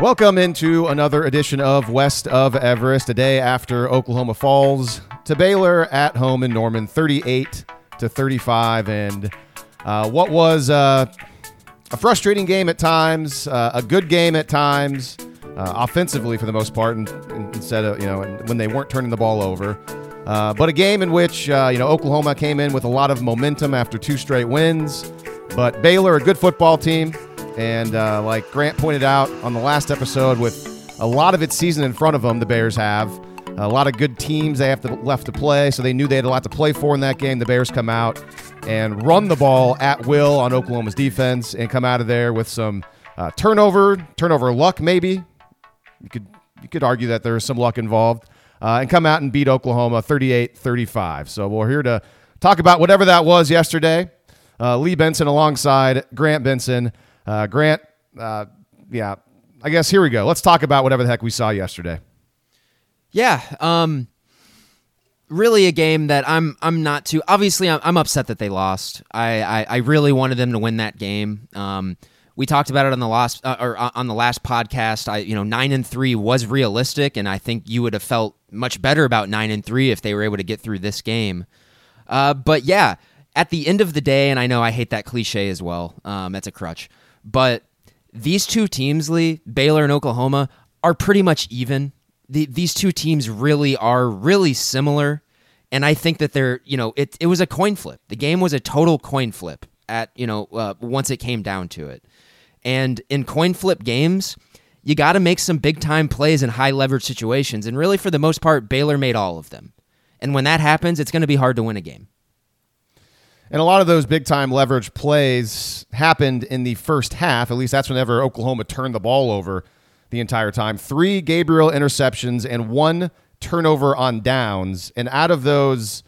Welcome into another edition of West of Everest, a day after Oklahoma falls to Baylor at home in Norman, 38 to 35. And uh, what was uh, a frustrating game at times, uh, a good game at times, uh, offensively for the most part, and, and instead of, you know, when they weren't turning the ball over. Uh, but a game in which, uh, you know, Oklahoma came in with a lot of momentum after two straight wins. But Baylor, a good football team, and uh, like Grant pointed out on the last episode, with a lot of its season in front of them, the Bears have a lot of good teams they have to, left to play, so they knew they had a lot to play for in that game. The Bears come out and run the ball at will on Oklahoma's defense and come out of there with some uh, turnover, turnover luck, maybe. You could you could argue that there's some luck involved, uh, and come out and beat Oklahoma 38-35. So we're here to talk about whatever that was yesterday. Uh, Lee Benson alongside Grant Benson. Uh, Grant, uh, yeah, I guess here we go. Let's talk about whatever the heck we saw yesterday. Yeah, um, really a game that I'm I'm not too. Obviously, I'm, I'm upset that they lost. I, I, I really wanted them to win that game. Um, we talked about it on the last uh, or uh, on the last podcast. I you know nine and three was realistic, and I think you would have felt much better about nine and three if they were able to get through this game. Uh, but yeah, at the end of the day, and I know I hate that cliche as well. Um, that's a crutch, but these two teams, Lee Baylor and Oklahoma, are pretty much even the, these two teams really are really similar. And I think that they're, you know, it, it was a coin flip. The game was a total coin flip at, you know, uh, once it came down to it. And in coin flip games, you got to make some big time plays in high leverage situations. And really, for the most part, Baylor made all of them. And when that happens, it's going to be hard to win a game. And a lot of those big time leverage plays happened in the first half. At least that's whenever Oklahoma turned the ball over the entire time. Three Gabriel interceptions and one turnover on downs. And out of those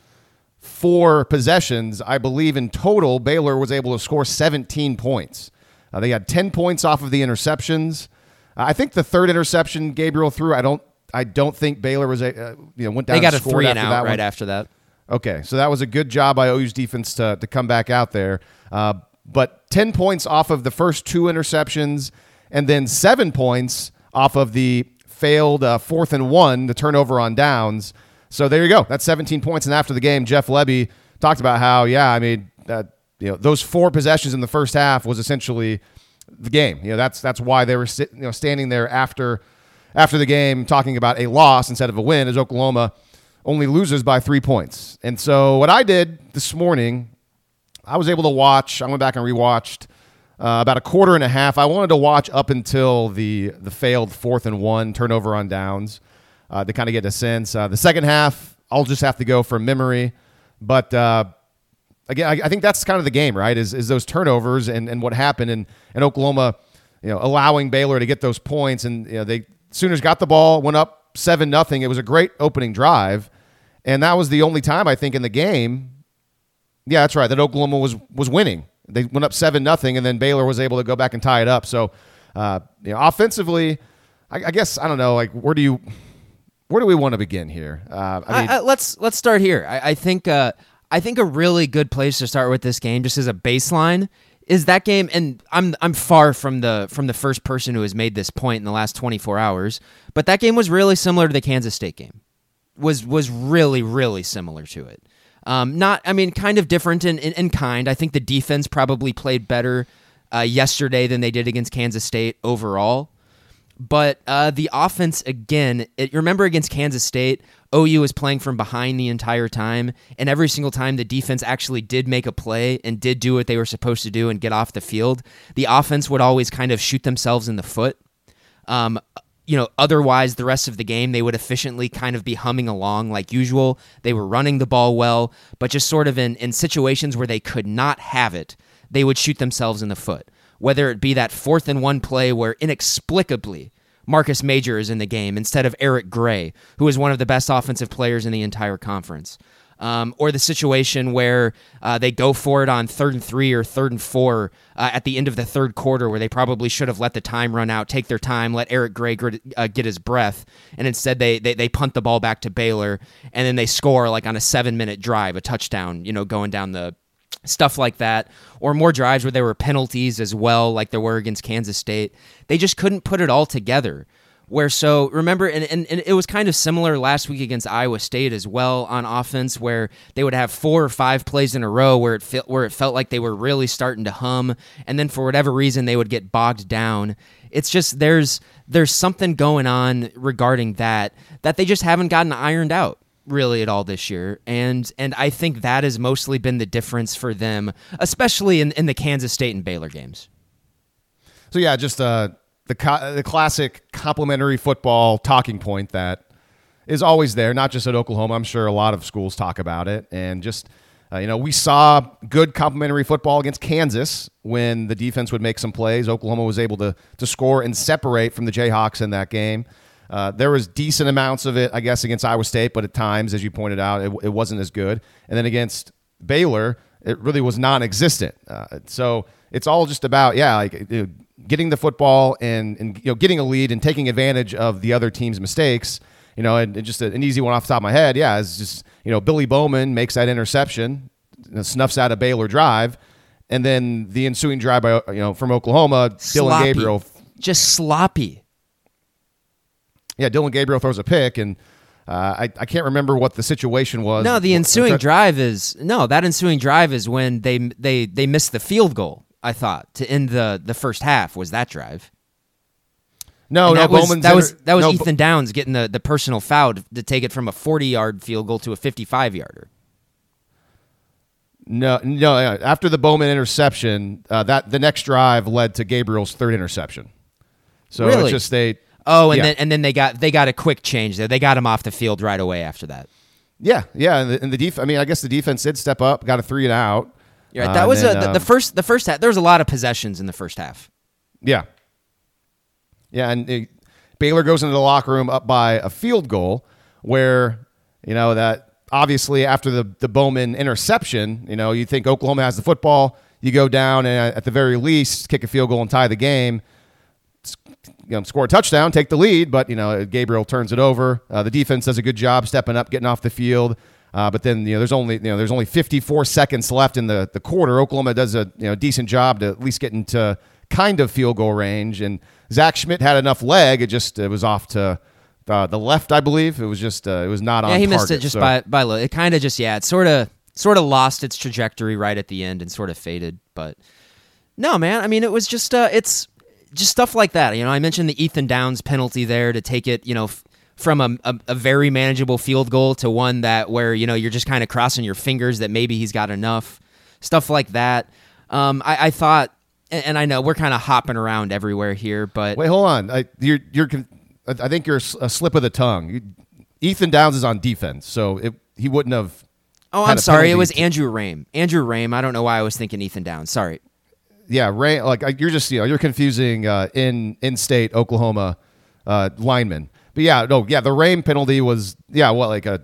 four possessions, I believe in total, Baylor was able to score 17 points. Uh, they had 10 points off of the interceptions. Uh, I think the third interception Gabriel threw, I don't, I don't think Baylor was a, uh, you know, went down. They got a three and out right after that. Okay, so that was a good job by OU's defense to, to come back out there. Uh, but 10 points off of the first two interceptions and then seven points off of the failed uh, fourth and one, the turnover on downs. So there you go. That's 17 points. And after the game, Jeff Lebby talked about how, yeah, I mean, that you know those four possessions in the first half was essentially the game. You know, that's that's why they were sit, you know standing there after after the game talking about a loss instead of a win, as Oklahoma only loses by three points. And so what I did this morning, I was able to watch. I went back and rewatched uh, about a quarter and a half. I wanted to watch up until the the failed fourth and one turnover on downs uh, to kind of get a sense. Uh, the second half, I'll just have to go from memory, but uh, again, I, I, think that's kind of the game, right? Is is those turnovers and, and what happened in, in Oklahoma, you know, allowing Baylor to get those points, and you know they Sooners got the ball, went up seven nothing. It was a great opening drive, and that was the only time I think in the game. Yeah, that's right. That Oklahoma was was winning. They went up seven nothing, and then Baylor was able to go back and tie it up. So, uh, you know, offensively, I, I, guess I don't know. Like, where do you, where do we want to begin here? Uh, I mean, I, let's let's start here. I, think uh, I think a really good place to start with this game, just as a baseline, is that game. And I'm I'm far from the from the first person who has made this point in the last 24 hours, but that game was really similar to the Kansas State game. Was was really really similar to it. Um, not, I mean, kind of different in, in, in, kind. I think the defense probably played better uh, yesterday than they did against Kansas State overall. But uh, the offense, again, it, remember against Kansas State, OU was playing from behind the entire time. And every single time the defense actually did make a play and did do what they were supposed to do and get off the field, the offense would always kind of shoot themselves in the foot. Um, you know, otherwise the rest of the game they would efficiently kind of be humming along like usual. They were running the ball well, but just sort of in, in situations where they could not have it, they would shoot themselves in the foot. Whether it be that fourth and one play where inexplicably Marcus Major is in the game instead of Eric Gray, who is one of the best offensive players in the entire conference um, or the situation where uh, they go for it on third and three or third and four uh, at the end of the third quarter, where they probably should have let the time run out, take their time, let Eric Gray uh, get his breath, and instead they, they they punt the ball back to Baylor, and then they score like on a seven minute drive, a touchdown, you know, going down the stuff like that, or more drives where there were penalties as well, like there were against Kansas State. They just couldn't put it all together. Where so remember, and, and, and, it was kind of similar last week against Iowa State as well on offense, where they would have four or five plays in a row where it felt where it felt like they were really starting to hum, and then for whatever reason they would get bogged down. It's just there's there's something going on regarding that that they just haven't gotten ironed out really at all this year and and I think that has mostly been the difference for them especially in, in the Kansas State and Baylor games. So yeah, just uh the co- the classic complimentary football talking point that is always there, not just at Oklahoma. I'm sure a lot of schools talk about it, and just uh, you know, we saw good complimentary football against Kansas when the defense would make some plays. Oklahoma was able to to score and separate from the Jayhawks in that game. Uh, there was decent amounts of it, I guess, against Iowa State, but at times, as you pointed out, it, it wasn't as good. And then against Baylor, it really was non-existent. Uh, so it's all just about, yeah, like getting the football and, and you know getting a lead and taking advantage of the other team's mistakes. You know, and, and just a, an easy one off the top of my head, yeah, is just you know Billy Bowman makes that interception, snuffs out a Baylor drive, and then the ensuing drive by you know from Oklahoma, Sloppy. Dillon Gabriel, just sloppy. Yeah, Dillon Gabriel throws a pick and. Uh, I, I can't remember what the situation was. No, the ensuing drive is no. That ensuing drive is when they they they missed the field goal. I thought to end the the first half was that drive. No, And no, that was that was that was no, Ethan Downs getting the, the personal foul to, to take it from a forty yard field goal to a fifty five yarder. No, no. After the Bowman interception, uh, that the next drive led to Gabriel's third interception. So Really? it's just they. Oh, and Yeah. then and then they got they got a quick change there. They got him off the field right away after that. Yeah, yeah, and the, and the def- I mean, I guess the defense did step up, got a three and out. You're right. Uh, That and was then, a, the, um, the first the first half. There was a lot of possessions in the first half. Yeah, yeah, and it, Baylor goes into the locker room up by a field goal, where you know that obviously after the the Bowman interception, you know you think Oklahoma has the football, you go down and at the very least kick a field goal and tie the game. you know, score a touchdown, take the lead, but you know Gabriel turns it over. Uh, the defense does a good job stepping up, getting off the field. Uh, but then you know there's only you know there's only 54 seconds left in the the quarter. Oklahoma does a you know decent job to at least get into kind of field goal range, and Zach Schmidt had enough leg. It just it was off to uh, the left, I believe. It was just uh, it was not on. yeah, he missed it just so- by by low. It kind of just yeah, it sort of sort of lost its trajectory right at the end and sort of faded. But no, man, I mean it was just uh, it's just stuff like that. You know, I mentioned the Ethan Downs penalty there to take it. You know. F- from a, a, a very manageable field goal to one that where you know you're just kind of crossing your fingers that maybe he's got enough stuff like that um, I, I thought and, and i know we're kind of hopping around everywhere here but Wait, hold on. I, you're you're. I think you're a slip of the tongue. You, Ethan Downs is on defense, so it, he wouldn't have. oh i'm sorry it was andrew raym andrew raym i don't know why i was thinking ethan downs sorry Yeah, Ray. Like you're just you know you're confusing uh, in in state Oklahoma uh, linemen. But yeah, no, yeah, the Raym penalty was yeah, what like a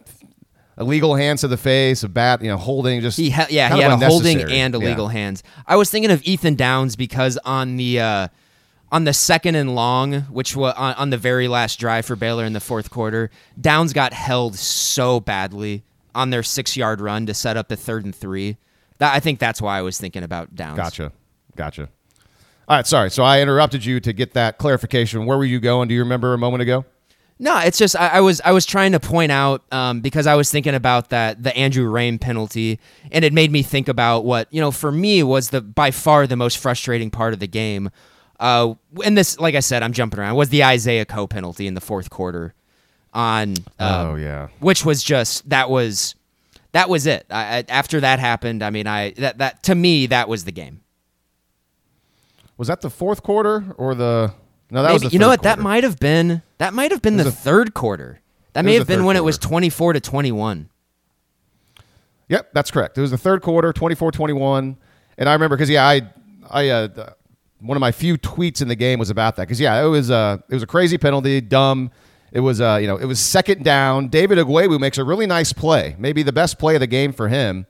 illegal hands to the face, a bat, you know, holding just He ha- yeah, he had a holding and Yeah. illegal hands. I was thinking of Ethan Downs because on the uh, on the second and long, which was on, on the very last drive for Baylor in the fourth quarter, Downs got held so badly on their six yard run to set up the third and three. That I think that's why I was thinking about Downs. Gotcha, gotcha. All right, sorry. So I interrupted you to get that clarification. Where were you going? Do you remember a moment ago? No, it's just I, I was I was trying to point out um, because I was thinking about that the Andrew Raym penalty, and it made me think about what you know for me was the by far the most frustrating part of the game. Uh, and this, like I said, I'm jumping around. Was the Isaiah Coe penalty in the fourth quarter on? Uh, oh yeah. which was just that was that was it. I, I, after that happened, I mean, I that that to me that was the game. Was that the fourth quarter or the? No, that was Maybe, the you know what? That might have been that might have been the a- third quarter. That may have been when it was 24 to 21. Yep, that's correct. It was the third quarter, 24-21. And I remember because yeah, I I uh, one of my few tweets in the game was about that because yeah, it was uh it was a crazy penalty, dumb. It was uh you know it was second down. David Ugwoegbu makes a really nice play, maybe the best play of the game for him.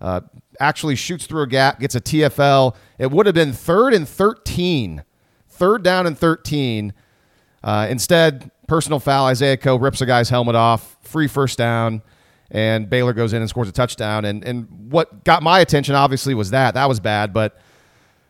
Uh, actually shoots through a gap, gets a TFL. It would have been third and thirteen, third down and thirteen. Uh, instead, personal foul. Isaiah Coe rips a guy's helmet off. Free first down. and Baylor goes in and scores a touchdown. And and what got my attention obviously was that that was bad, but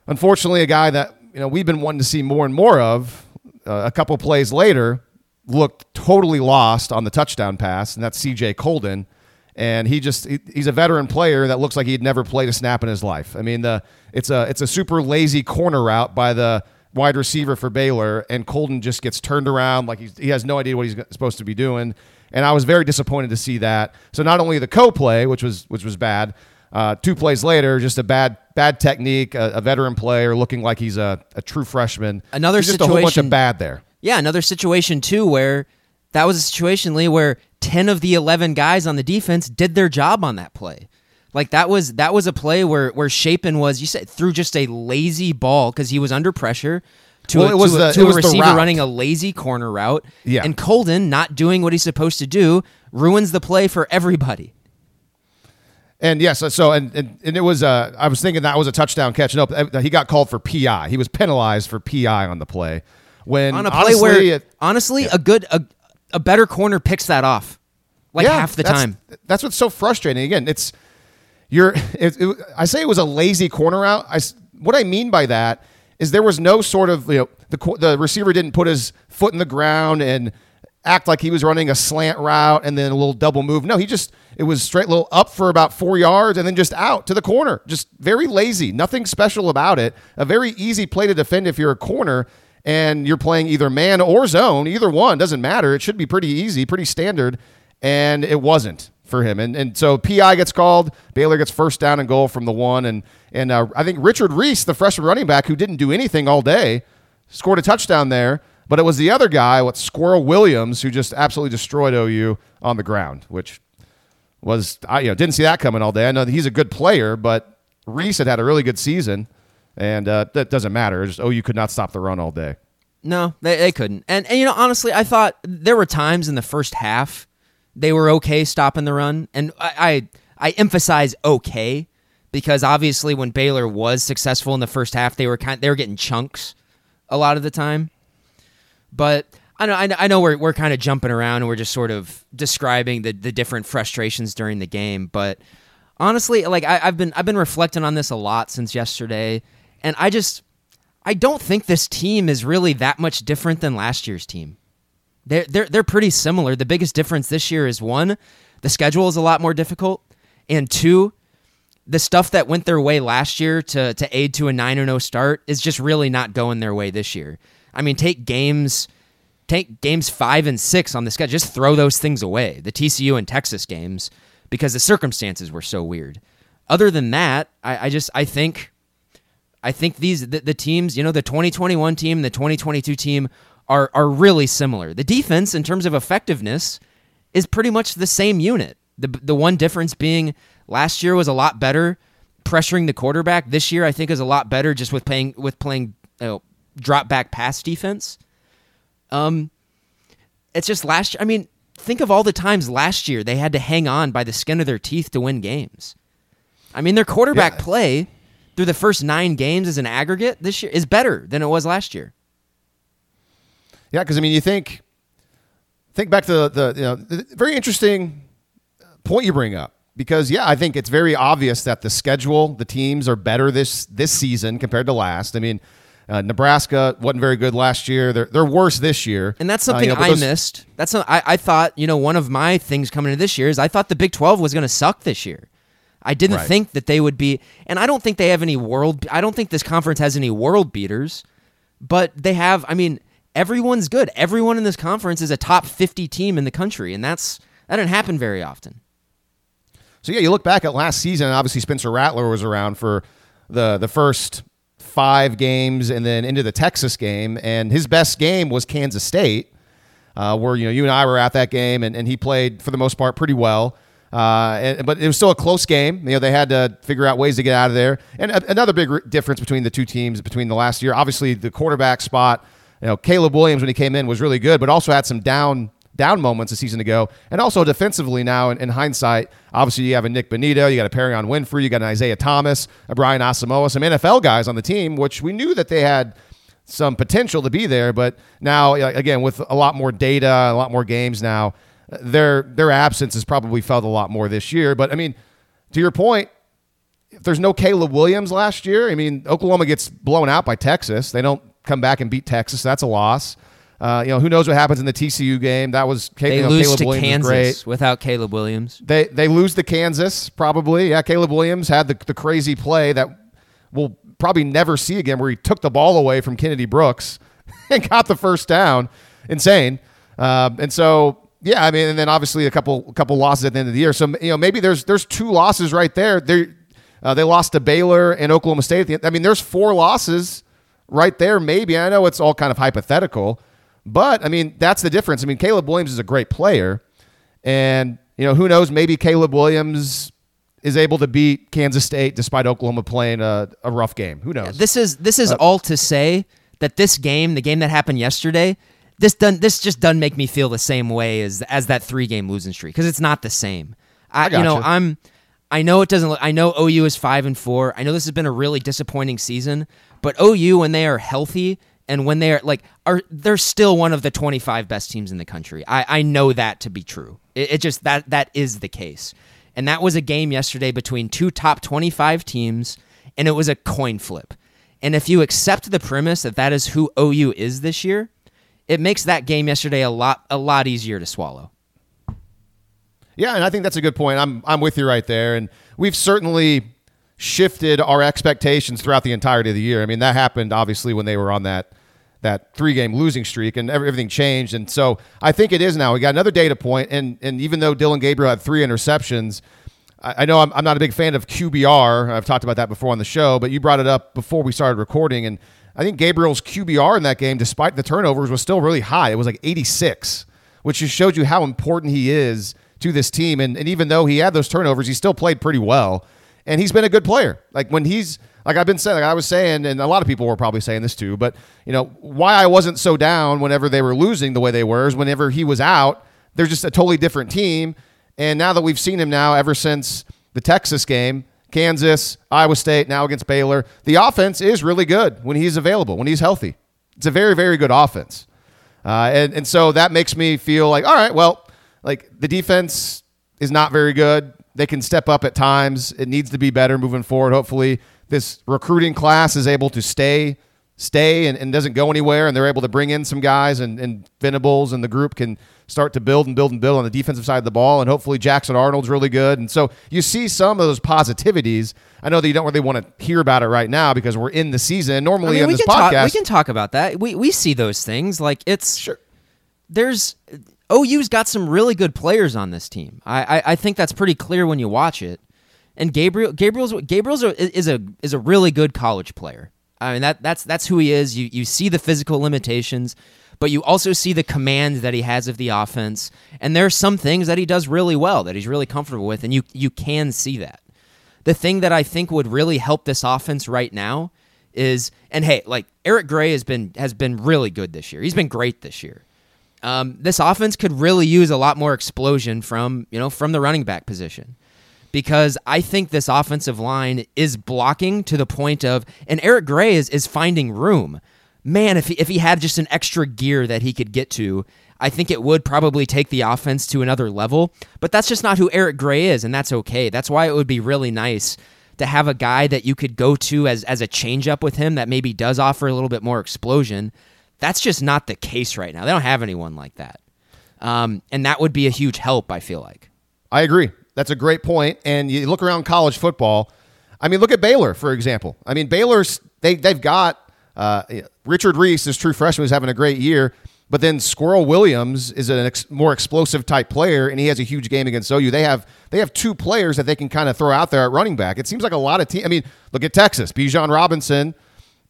unfortunately, a guy that you know we've been wanting to see more and more of. Uh, a couple plays later, looked totally lost on the touchdown pass, and that's C.J. Coldon. And he just he's a veteran player that looks like he'd never played a snap in his life. I mean, the it's a it's a super lazy corner route by the wide receiver for Baylor, and Coldon just gets turned around like he's, he has no idea what he's supposed to be doing. And I was very disappointed to see that. So not only the co-play, which was which was bad, uh, two plays later, just a bad bad technique, a, a veteran player looking like he's a, a true freshman. Another just situation, a whole bunch of bad there. Yeah, another situation too where that was a situation, Lee, where ten of the eleven guys on the defense did their job on that play. Like that was that was a play where where Shapen was you said threw just a lazy ball because he was under pressure to Well, a, it was to a, to a receiver running a lazy corner route. Yeah. and Coldon not doing what he's supposed to do ruins the play for everybody. And yes, so and, and and it was uh I was thinking that was a touchdown catch. No, he got called for PI. He was penalized for PI on the play. When On a play honestly, where it- honestly a good a, a better corner picks that off like yeah, half the that's- time. That's what's so frustrating. Again, it's you're. It, it, I say it was a lazy corner out. I what I mean by that is there was no sort of you know the the receiver didn't put his foot in the ground and act like he was running a slant route and then a little double move. No, he just it was straight little up for about four yards and then just out to the corner. Just very lazy. Nothing special about it. A very easy play to defend if you're a corner and you're playing either man or zone. Either one doesn't matter. It should be pretty easy, pretty standard, and it wasn't for him. And and so PI gets called. Baylor gets first down and goal from the one. And and uh, I think Richard Reese, the freshman running back who didn't do anything all day, scored a touchdown there. But it was the other guy, what Squirrel Williams, who just absolutely destroyed OU on the ground, which was I you know didn't see that coming all day. I know he's a good player, but Reese had had a really good season, and uh, that doesn't matter. Just OU could not stop the run all day. No, they, they couldn't. And, and, you know, honestly, I thought there were times in the first half they were okay stopping the run. And I, I, I emphasize okay because obviously when Baylor was successful in the first half, they were kind they were getting chunks a lot of the time. But I know I know, I know we're we're kind of jumping around and we're just sort of describing the the different frustrations during the game. But honestly, like I, I've been I've been reflecting on this a lot since yesterday, and I just I don't think this team is really that much different than last year's team. They're they're they're pretty similar. The biggest difference this year is one, the schedule is a lot more difficult, and two, the stuff that went their way last year to to aid to a 9 0 start is just really not going their way this year. I mean, take games take games 5 and 6 on the schedule. Just throw those things away. The TCU and Texas games because the circumstances were so weird. Other than that, I, I just I think I think these the, the teams, you know, the 2021 team, the 2022 team are are really similar. The defense in terms of effectiveness is pretty much the same unit. The the one difference being last year was a lot better pressuring the quarterback. This year I think is a lot better just with playing with playing you know, drop back pass defense. Um it's just last year I mean, think of all the times last year they had to hang on by the skin of their teeth to win games. I mean, their quarterback Yeah. play through the first 9 games as an aggregate this year is better than it was last year. Yeah, because I mean, you think think back to the, the you know the very interesting point you bring up because yeah, I think it's very obvious that the schedule, the teams are better this this season compared to last. I mean, uh, Nebraska wasn't very good last year. They're they're worse this year, And that's Uh, something you know, I those- missed. That's some, I, I thought, you know, one of my things coming into this year is I thought the Big 12 was going to suck this year. I didn't Right. think that they would be, and I don't think they have any world, I don't think this conference has any world beaters, but they have, I mean, everyone's good. Everyone in this conference is a top 50 team in the country, and that's, that didn't happen very often. So yeah, you look back at last season, and obviously Spencer Rattler was around for the the first five games, and then into the Texas game, and his best game was Kansas State, uh, where you know you and I were at that game, and, and he played for the most part pretty well. Uh, and, but it was still a close game. You know, they had to figure out ways to get out of there. And a, another big difference between the two teams between the last year, obviously the quarterback spot. You know, Caleb Williams when he came in was really good, but also had some down down moments a season ago. And also defensively now, in, in hindsight, obviously you have a Nick Bonitto, you got a Perrion Winfrey, you got an Isaiah Thomas, a Brian Asamoah, some NFL guys on the team, which we knew that they had some potential to be there. But now, again, with a lot more data, a lot more games now, their their absence is probably felt a lot more this year. But I mean, to your point, if there's no Caleb Williams last year, I mean, Oklahoma gets blown out by Texas. They don't come back and beat Texas. That's a loss. Uh, you know, who knows what happens in the TCU game? That was they you know, lose Caleb to Williams Kansas great. without Caleb Williams. They they lose to Kansas probably. Yeah, Caleb Williams had the, the crazy play that we'll probably never see again, where he took the ball away from Kennedy Brooks and got the first down. Insane. Um, and so yeah, I mean, and then obviously a couple a couple losses at the end of the year. So you know maybe there's there's two losses right there. They uh, they lost to Baylor and Oklahoma State. At the end. I mean, there's four losses right there. Maybe I know it's all kind of hypothetical, but I mean that's the difference. I mean, Caleb Williams is a great player, and you know who knows? Maybe Caleb Williams is able to beat Kansas State despite Oklahoma playing a, a rough game. Who knows? This is this Uh, is all to say that this game, the game that happened yesterday, this done this just doesn't make me feel the same way as as that three game losing streak because it's not the same. I, you know. I'm I know it doesn't look. I know OU is five and four. I know this has been a really disappointing season, but OU when they are healthy and when they are like are they're still one of the 25 best teams in the country. I I know that to be true. It, it just that that is the case. And that was a game yesterday between two top 25 teams, and it was a coin flip. And if you accept the premise that that is who OU is this year, it makes that game yesterday a lot a lot easier to swallow. Yeah, and I think that's a good point. I'm I'm with you right there, and we've certainly shifted our expectations throughout the entirety of the year. I mean, that happened obviously when they were on that that three game losing streak, and everything changed. And so I think it is now. We got another data point, and and even though Dillon Gabriel had three interceptions. I I know I'm, I'm not a big fan of QBR. I've talked about that before on the show, but you brought it up before we started recording. And I think Gabriel's QBR in that game, despite the turnovers, was still really high. It was like 86, which just showed you how important he is to this team. And, and even though he had those turnovers, he still played pretty well. And he's been a good player. Like when he's, like I've been saying, like I was saying, and a lot of people were probably saying this too, but you know, why I wasn't so down whenever they were losing the way they were is whenever he was out, they're just a totally different team. And now that we've seen him now ever since the Texas game, Kansas, Iowa State, now against Baylor, the offense is really good when he's available, when he's healthy. It's a very, very good offense. Uh, and, and so that makes me feel like, all right, well, like the defense is not very good. They can step up at times. It needs to be better moving forward. Hopefully, this recruiting class is able to stay stay and, and doesn't go anywhere and they're able to bring in some guys and, and Venables and the group can start to build and build and build on the defensive side of the ball and hopefully Jackson Arnold's really good and so you see some of those positivities I know that you don't really want to hear about it right now because we're in the season normally I mean, on we this can podcast talk. We can talk about that. We we see those things. Like it's sure there's OU's got some really good players on this team. I, I, I think that's pretty clear when you watch it. And Gabriel Gabriel's Gabriel's a, is a is a really good college player. I mean that that's that's who he is. You you see the physical limitations, but you also see the command that he has of the offense. And there are some things that he does really well that he's really comfortable with, and you you can see that. The thing that I think would really help this offense right now is and hey, like Eric Gray has been has been really good this year. He's been great this year. Um, this offense could really use a lot more explosion from you know from the running back position because I think this offensive line is blocking to the point of and Eric Gray is is finding room. Man, if he, if he had just an extra gear that he could get to, I think it would probably take the offense to another level. But that's just not who Eric Gray is, and that's okay. That's why it would be really nice to have a guy that you could go to as as a changeup with him that maybe does offer a little bit more explosion. That's just not the case right now. They don't have anyone like that, um, and that would be a huge help. I feel like. I agree. That's a great point. And you look around college football. I mean, look at Baylor for example. I mean, Baylor's they they've got uh, Richard Reese, this true freshman, who's having a great year. But then Squirrel Williams is a ex- more explosive type player, and he has a huge game against OU. They have they have two players that they can kind of throw out there at running back. It seems like a lot of team. I mean, look at Texas, Bijan Robinson,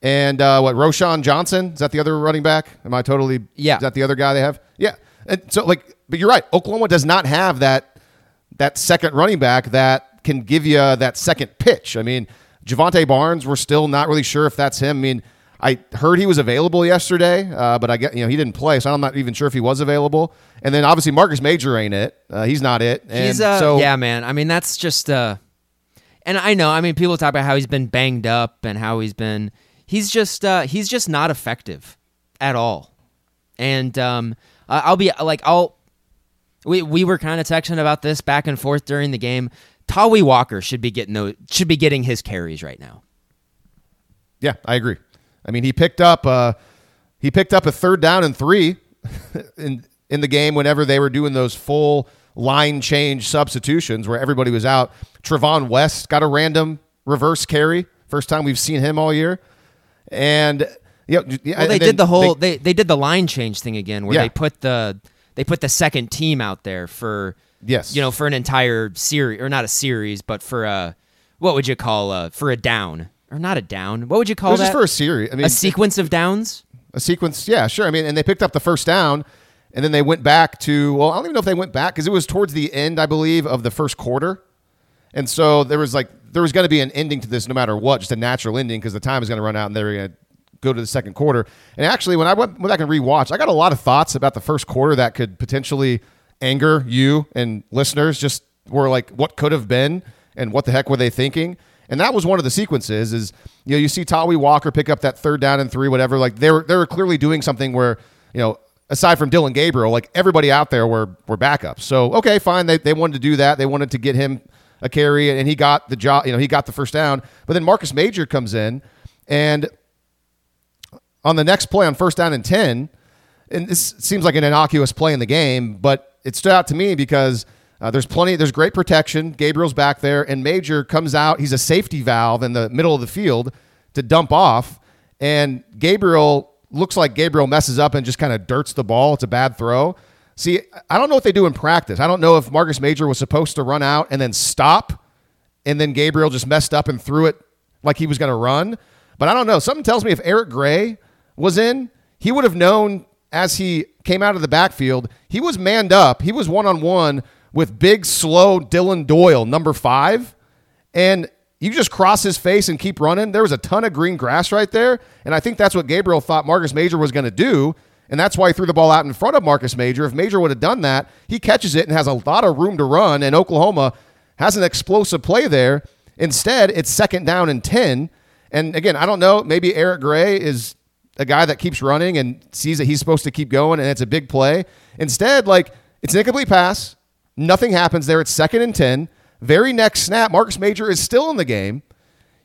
and uh, what Roschon Johnson is that the other running back? Am I totally? Yeah. Is that the other guy they have? Yeah. And so like, but you're right. Oklahoma does not have that that second running back that can give you that second pitch. I mean, Jovantae Barnes, we're still not really sure if that's him. I mean, I heard he was available yesterday, uh, but I get you know he didn't play, so I'm not even sure if he was available. And then obviously Marcus Major ain't it. Uh, he's not it. And He's uh, so yeah, man. I mean, that's just uh, and I know. I mean, people talk about how he's been banged up and how he's been. He's just uh, he's just not effective at all. And um, I'll be like, I'll We we were kind of texting about this back and forth during the game. Tawee Walker should be getting those, should be getting his carries right now. Yeah, I agree. I mean, he picked up uh, he picked up a third down and three in in the game whenever they were doing those full line change substitutions where everybody was out. Trevon West got a random reverse carry, first time we've seen him all year, and yeah, well, they did the whole they, they, they did the line change thing again where Yeah. they put the they put the second team out there for Yes. you know for an entire series or not a series but for a what would you call a for a down or not a down what would you it call was that just for a series. I mean, a sequence of downs a sequence. Yeah, sure. I mean, and they picked up the first down, and then they went back to. Well, I don't even know if they went back because it was towards the end, I believe, of the first quarter, and so there was like there was going to be an ending to this no matter what, just a natural ending because the time is going to run out and they're going to go to the second quarter. And actually, when I went, back and rewatched, I got a lot of thoughts about the first quarter that could potentially anger you and listeners. Just were like, what could have been, and what the heck were they thinking? And that was one of the sequences. Is you know you see Tawee Walker pick up that third down and three, whatever. Like they were they were clearly doing something where you know aside from Dillon Gabriel, like everybody out there were were backups. So okay, fine. They they wanted to do that. They wanted to get him a carry, and he got the job. You know he got the first down. But then Marcus Major comes in, and on the next play on first down and 10, and this seems like an innocuous play in the game, but it stood out to me because uh, there's plenty, there's great protection. Gabriel's back there, and Major comes out. He's a safety valve in the middle of the field to dump off, and Gabriel looks like Gabriel messes up and just kind of dirts the ball. It's a bad throw. See, I don't know what they do in practice. I don't know if Marcus Major was supposed to run out and then stop, and then Gabriel just messed up and threw it like he was going to run. But I don't know. Something tells me if Eric Gray was in, he would have known as he came out of the backfield. He was manned up. He was one on one with big, slow Dillon Doyle, number five. And you just cross his face and keep running. There was a ton of green grass right there. And I think that's what Gabriel thought Marcus Major was going to do. And that's why he threw the ball out in front of Marcus Major. If Major would have done that, he catches it and has a lot of room to run. And Oklahoma has an explosive play there. Instead, it's second down and 10. And again, I don't know. Maybe Eric Gray is a guy that keeps running and sees that he's supposed to keep going and it's a big play. Instead, like it's an incomplete pass. Nothing happens there. It's second and 10. Very next snap, Marcus Major is still in the game.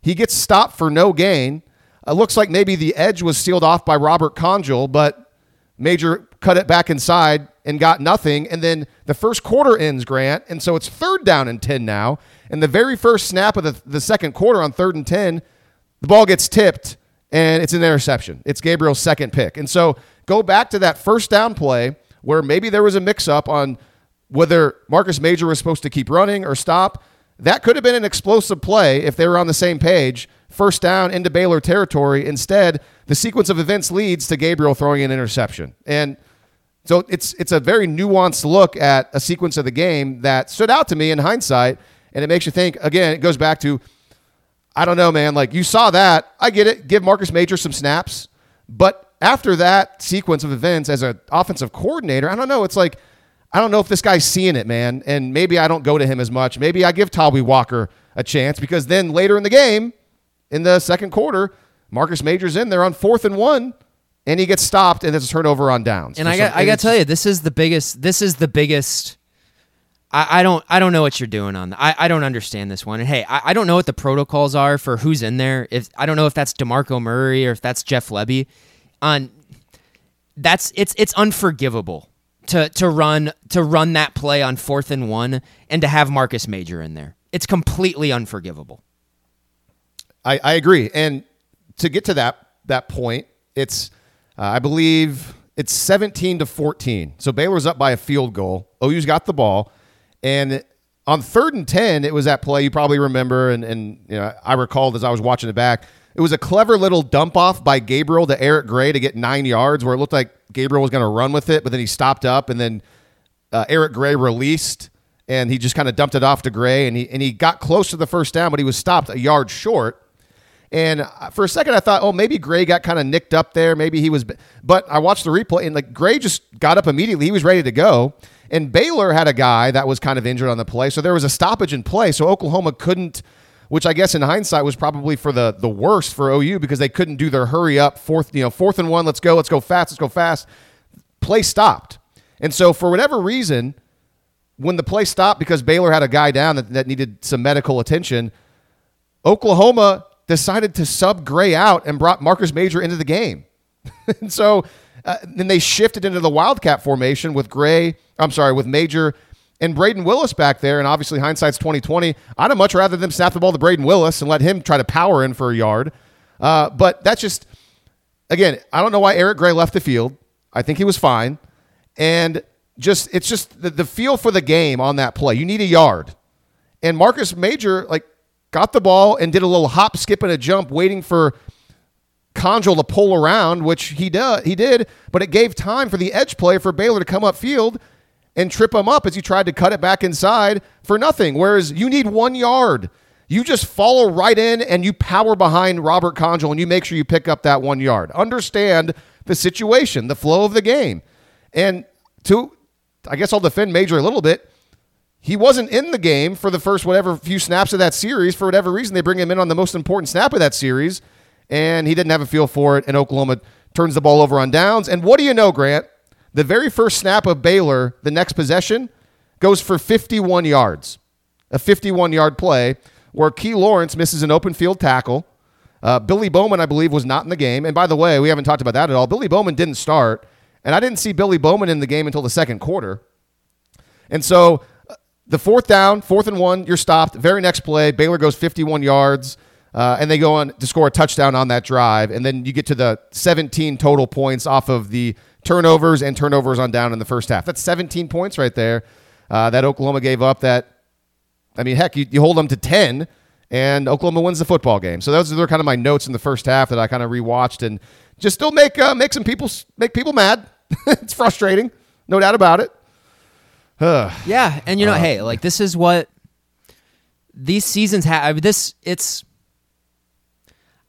He gets stopped for no gain. It looks like maybe the edge was sealed off by Robert Congel, but Major cut it back inside and got nothing. And then the first quarter ends, Grant. And so it's third down and 10 now. And the very first snap of the, the second quarter on third and 10, the ball gets tipped and it's an interception. It's Gabriel's second pick. And so go back to that first down play where maybe there was a mix up on whether Marcus Major was supposed to keep running or stop. That could have been an explosive play if they were on the same page. First down into Baylor territory. Instead, the sequence of events leads to Gabriel throwing an interception. And so it's it's a very nuanced look at a sequence of the game that stood out to me in hindsight, and it makes you think. Again, it goes back to I don't know, man. Like you saw that, I get it. Give Marcus Major some snaps, but after that sequence of events as an offensive coordinator, I don't know. It's like I don't know if this guy's seeing it, man. And maybe I don't go to him as much. Maybe I give Tawee Walker a chance because then later in the game, in the second quarter, Marcus Major's in there on fourth and one, and he gets stopped, and it's a turnover on downs. And I got some- I got to tell you, this is the biggest. This is the biggest. I, I don't I don't know what you're doing on. I I don't understand this one. And hey, I, I don't know what the protocols are for who's in there. If I don't know if that's Demarco Murray or if that's Jeff Lebby, on that's it's it's unforgivable to to run to run that play on fourth and one and to have Marcus Major in there. It's completely unforgivable. I, I agree. And to get to that that point, it's uh, I believe it's 17 to 14. So Baylor's up by a field goal. OU's got the ball, and on third and 10, it was that play you probably remember, and and you know I recalled as I was watching it back. It was a clever little dump off by Gabriel to Eric Gray to get nine yards, where it looked like Gabriel was going to run with it, but then he stopped up, and then uh, Eric Gray released, and he just kind of dumped it off to Gray, and he and he got close to the first down, but he was stopped a yard short. And for a second, I thought, oh, maybe Gray got kind of nicked up there. Maybe he was, but I watched the replay, and like Gray just got up immediately. He was ready to go. And Baylor had a guy that was kind of injured on the play, so there was a stoppage in play. So Oklahoma couldn't, which I guess in hindsight was probably for the the worst for OU because they couldn't do their hurry up fourth, you know, fourth and one. Let's go, let's go fast, let's go fast. Play stopped, and so for whatever reason, when the play stopped because Baylor had a guy down that, that needed some medical attention, Oklahoma decided to sub Gray out and brought Marcus Major into the game. and so uh, then they shifted into the Wildcat formation with Gray, I'm sorry, with Major and Brayden Willis back there. And obviously, hindsight's 2020. I'd have much rather them snap the ball to Brayden Willis and let him try to power in for a yard. Uh, but that's just, again, I don't know why Eric Gray left the field. I think he was fine. And just, it's just the, the feel for the game on that play. You need a yard. And Marcus Major, like, got the ball and did a little hop, skip, and a jump, waiting for Congel to pull around, which he did. He did, but it gave time for the edge player for Baylor to come upfield and trip him up as he tried to cut it back inside for nothing. Whereas you need one yard. You just follow right in and you power behind Robert Congel and you make sure you pick up that one yard. Understand the situation, the flow of the game. And to, I guess I'll defend Major a little bit. He wasn't in the game for the first whatever few snaps of that series. For whatever reason, they bring him in on the most important snap of that series, and he didn't have a feel for it. And Oklahoma turns the ball over on downs. And what do you know, Grant? The very first snap of Baylor, the next possession, goes for 51 yards. A 51 yard play where Key Lawrence misses an open field tackle. Uh, Billy Bowman, I believe, was not in the game. And by the way, we haven't talked about that at all. Billy Bowman didn't start, and I didn't see Billy Bowman in the game until the second quarter. And so the fourth down, fourth and one, you're stopped. Very next play, Baylor goes 51 yards. Uh, and they go on to score a touchdown on that drive. And then you get to the 17 total points off of the turnovers and turnovers on down in the first half. That's 17 points right there uh, that Oklahoma gave up. That I mean, heck, you, you hold them to 10, and Oklahoma wins the football game. So those are kind of my notes in the first half that I kind of rewatched and just still make uh, make some people make people mad. it's frustrating, no doubt about it. Yeah, and you know, uh, hey, like this is what these seasons have. This it's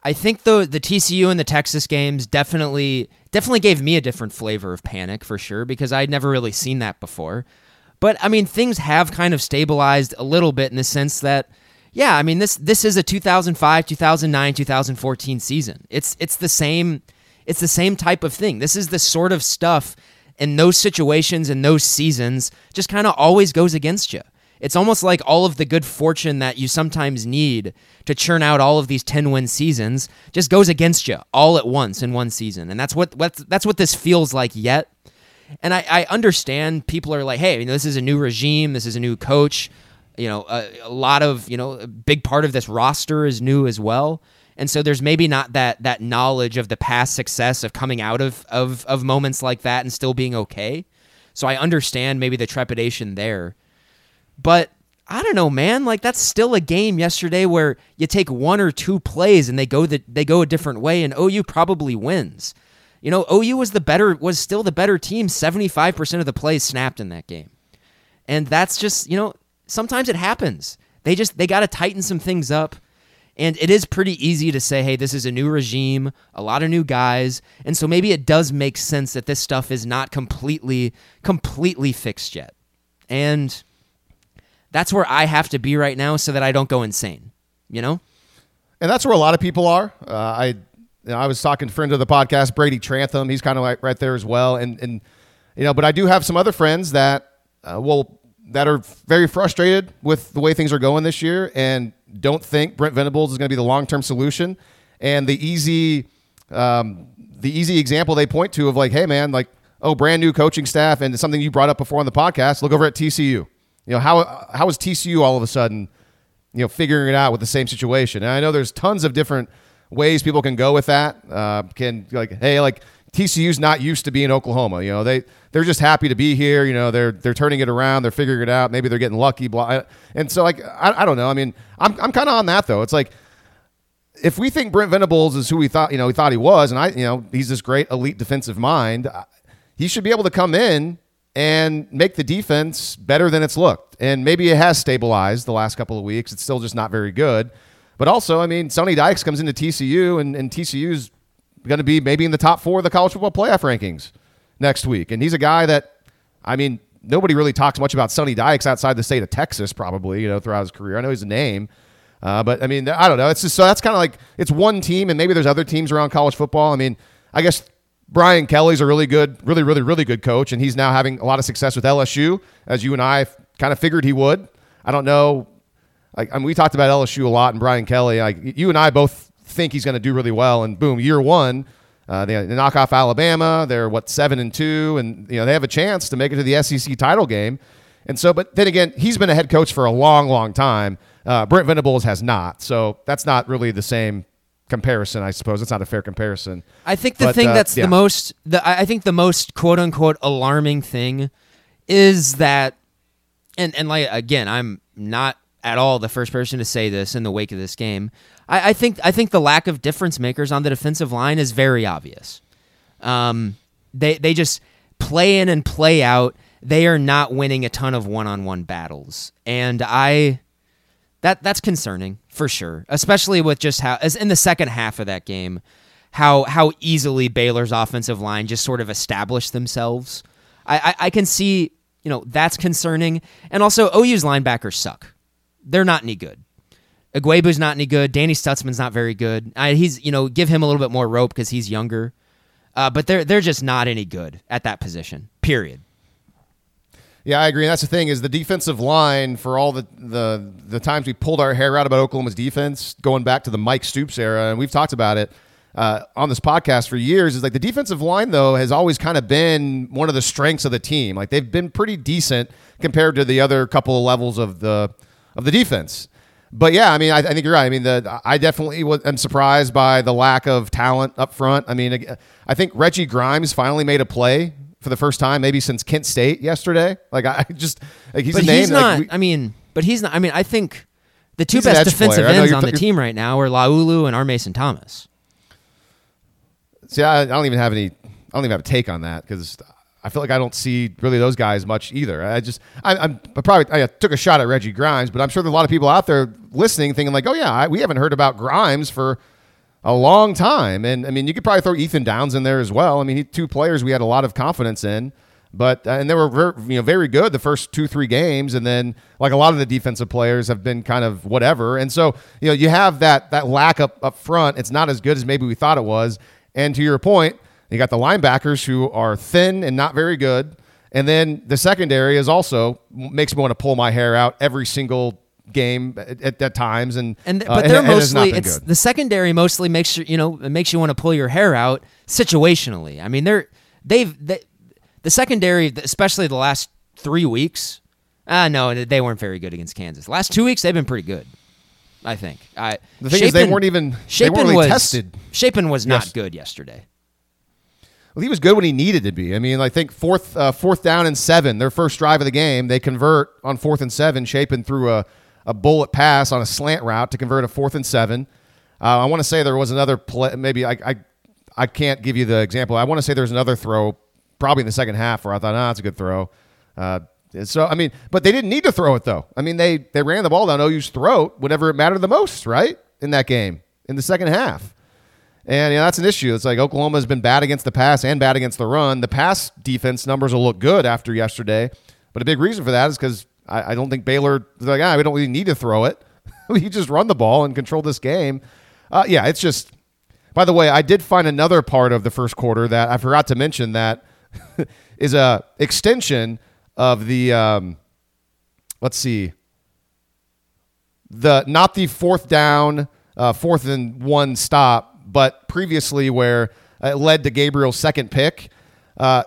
I think the the TCU and the Texas games definitely definitely gave me a different flavor of panic for sure because I'd never really seen that before. But I mean, things have kind of stabilized a little bit in the sense that yeah, I mean this this is a 2005, 2009, 2014 season. It's it's the same it's the same type of thing. This is the sort of stuff in those situations in those seasons just kind of always goes against you. It's almost like all of the good fortune that you sometimes need to churn out all of these 10 win seasons just goes against you all at once in one season. And that's what that's what this feels like yet. And I, I understand people are like, hey, you know, this is a new regime, this is a new coach. You know, a, a lot of, you know, a big part of this roster is new as well. And so there's maybe not that that knowledge of the past success of coming out of, of, of moments like that and still being okay. So I understand maybe the trepidation there. But I don't know, man. Like that's still a game yesterday where you take one or two plays and they go the, they go a different way, and OU probably wins. You know, OU was the better was still the better team. Seventy five percent of the plays snapped in that game, and that's just you know sometimes it happens. They just they got to tighten some things up. And it is pretty easy to say, hey, this is a new regime, a lot of new guys. And so maybe it does make sense that this stuff is not completely, completely fixed yet. And that's where I have to be right now so that I don't go insane, you know? And that's where a lot of people are. Uh, I you know, I was talking to a friend of the podcast, Brady Trantham. He's kind of like right there as well. And, and, you know, but I do have some other friends that, uh, that are very frustrated with the way things are going this year and don't think Brent Venables is going to be the long term solution. And the easy, um, the easy example they point to of like, hey man, like, oh, brand new coaching staff, and something you brought up before on the podcast. Look over at TCU. You know, how how is TCU all of a sudden, you know, figuring it out with the same situation? And I know there's tons of different ways people can go with that. Uh, can like, hey, like TCU's not used to being Oklahoma. You know, they they're just happy to be here. You know, they're they're turning it around. They're figuring it out. Maybe they're getting lucky. Blah. And so like, I, I don't know. I mean, I'm I'm kind of on that though. It's like if we think Brent Venables is who we thought, you know, we thought he was, and I, you know, he's this great elite defensive mind, he should be able to come in and make the defense better than it's looked. And maybe it has stabilized the last couple of weeks. It's still just not very good. But also, I mean, Sonny Dykes comes into TCU, and, and TCU's going to be maybe in the top four of the college football playoff rankings next week. And he's a guy that, I mean, nobody really talks much about Sonny Dykes outside the state of Texas, probably, you know, throughout his career. I know he's a name. Uh, but I mean, I don't know. It's just so that's kind of like it's one team, and maybe there's other teams around college football. I mean, I guess Brian Kelly's a really good, really, really, really good coach, and he's now having a lot of success with LSU, as you and I kind of figured he would. I don't know. Like, I mean, we talked about LSU a lot and Brian Kelly. Like, you and I both think he's going to do really well. And boom, year one, uh, they, they knock off Alabama. They're what seven and two, and you know they have a chance to make it to the SEC title game. And so, but then again, he's been a head coach for a long, long time. Uh, Brent Venables has not, so that's not really the same comparison. I suppose it's not a fair comparison. I think the But, thing uh, that's yeah. the most, the, I I think the most quote unquote alarming thing is that, and and like again, I'm not at all the first person to say this in the wake of this game. I, I think I think the lack of difference makers on the defensive line is very obvious. Um, they they just play in and play out. They are not winning a ton of one-on-one battles, and I that that's concerning for sure, especially with just how as in the second half of that game, how how easily Baylor's offensive line just sort of established themselves. I, I, I can see you know that's concerning, and also OU's linebackers suck. They're not any good. Ugwoegbu's not any good. Danny Stutzmann's not very good. I, he's you know give him a little bit more rope because he's younger, uh, but they're they're just not any good at that position. Period. Yeah, I agree. And that's the thing is the defensive line for all the, the the times we pulled our hair out about Oklahoma's defense, going back to the Mike Stoops era, and we've talked about it uh, on this podcast for years. Is like the defensive line though has always kind of been one of the strengths of the team. Like they've been pretty decent compared to the other couple of levels of the of the defense. But yeah, I mean, I, I think you're right. I mean, the I definitely was, am surprised by the lack of talent up front. I mean, I think Reggie Grimes finally made a play for the first time, maybe since Kent State yesterday. Like I just like he's but a name. he's like, not. we- I mean, but he's not. I mean, I think the two best defensive player. Ends on the team right now are Laulu and R. Mason Thomas. See, I, I don't even have any. I don't even have a take on that because I feel like I don't see really those guys much either. I just, I, I probably I took a shot at Reggie Grimes, but I'm sure there's a lot of people out there listening thinking like, oh yeah, I, we haven't heard about Grimes for a long time. And I mean, you could probably throw Ethan Downs in there as well. I mean, he, two players we had a lot of confidence in. But uh, and they were very, you know very good the first two three games, and then like a lot of the defensive players have been kind of whatever, and so you know you have that that lack up up front. It's not as good as maybe we thought it was. And to your point, you got the linebackers who are thin and not very good, and then the secondary is also makes me want to pull my hair out every single game at, at, at times. And And uh, but they're and it has not mostly been it's good. the secondary mostly makes you you know it makes you want to pull your hair out situationally. I mean they're they've they, the secondary especially the last three weeks. Ah no, they weren't very good against Kansas. Last two weeks they've been pretty good. I think. I The thing is, they weren't even- they weren't really was tested. Shapen was not Yes. good yesterday. Well, he was good when he needed to be. I mean, I think fourth uh, fourth down and seven, their first drive of the game, they convert on fourth and seven. Shapen threw a, a bullet pass on a slant route to convert a fourth and seven. Uh, I want to say there was another play. Maybe I, I I can't give you the example. I want to say there's another throw, probably in the second half, where I thought, ah, that's a good throw. Uh, so I mean, but they didn't need to throw it though. I mean, they they ran the ball down OU's throat whenever it mattered the most, right? In that game, in the second half. And you know, that's an issue. It's like Oklahoma has been bad against the pass and bad against the run. The pass defense numbers will look good after yesterday, but a big reason for that is because I, I don't think Baylor like ah we don't really need to throw it. we just run the ball and control this game. Uh, yeah, it's just. By the way, I did find another part of the first quarter that I forgot to mention that is a extension of the. Um, let's see the not the fourth down, uh, fourth and one stop, but previously where it led to Gabriel's second pick. Uh,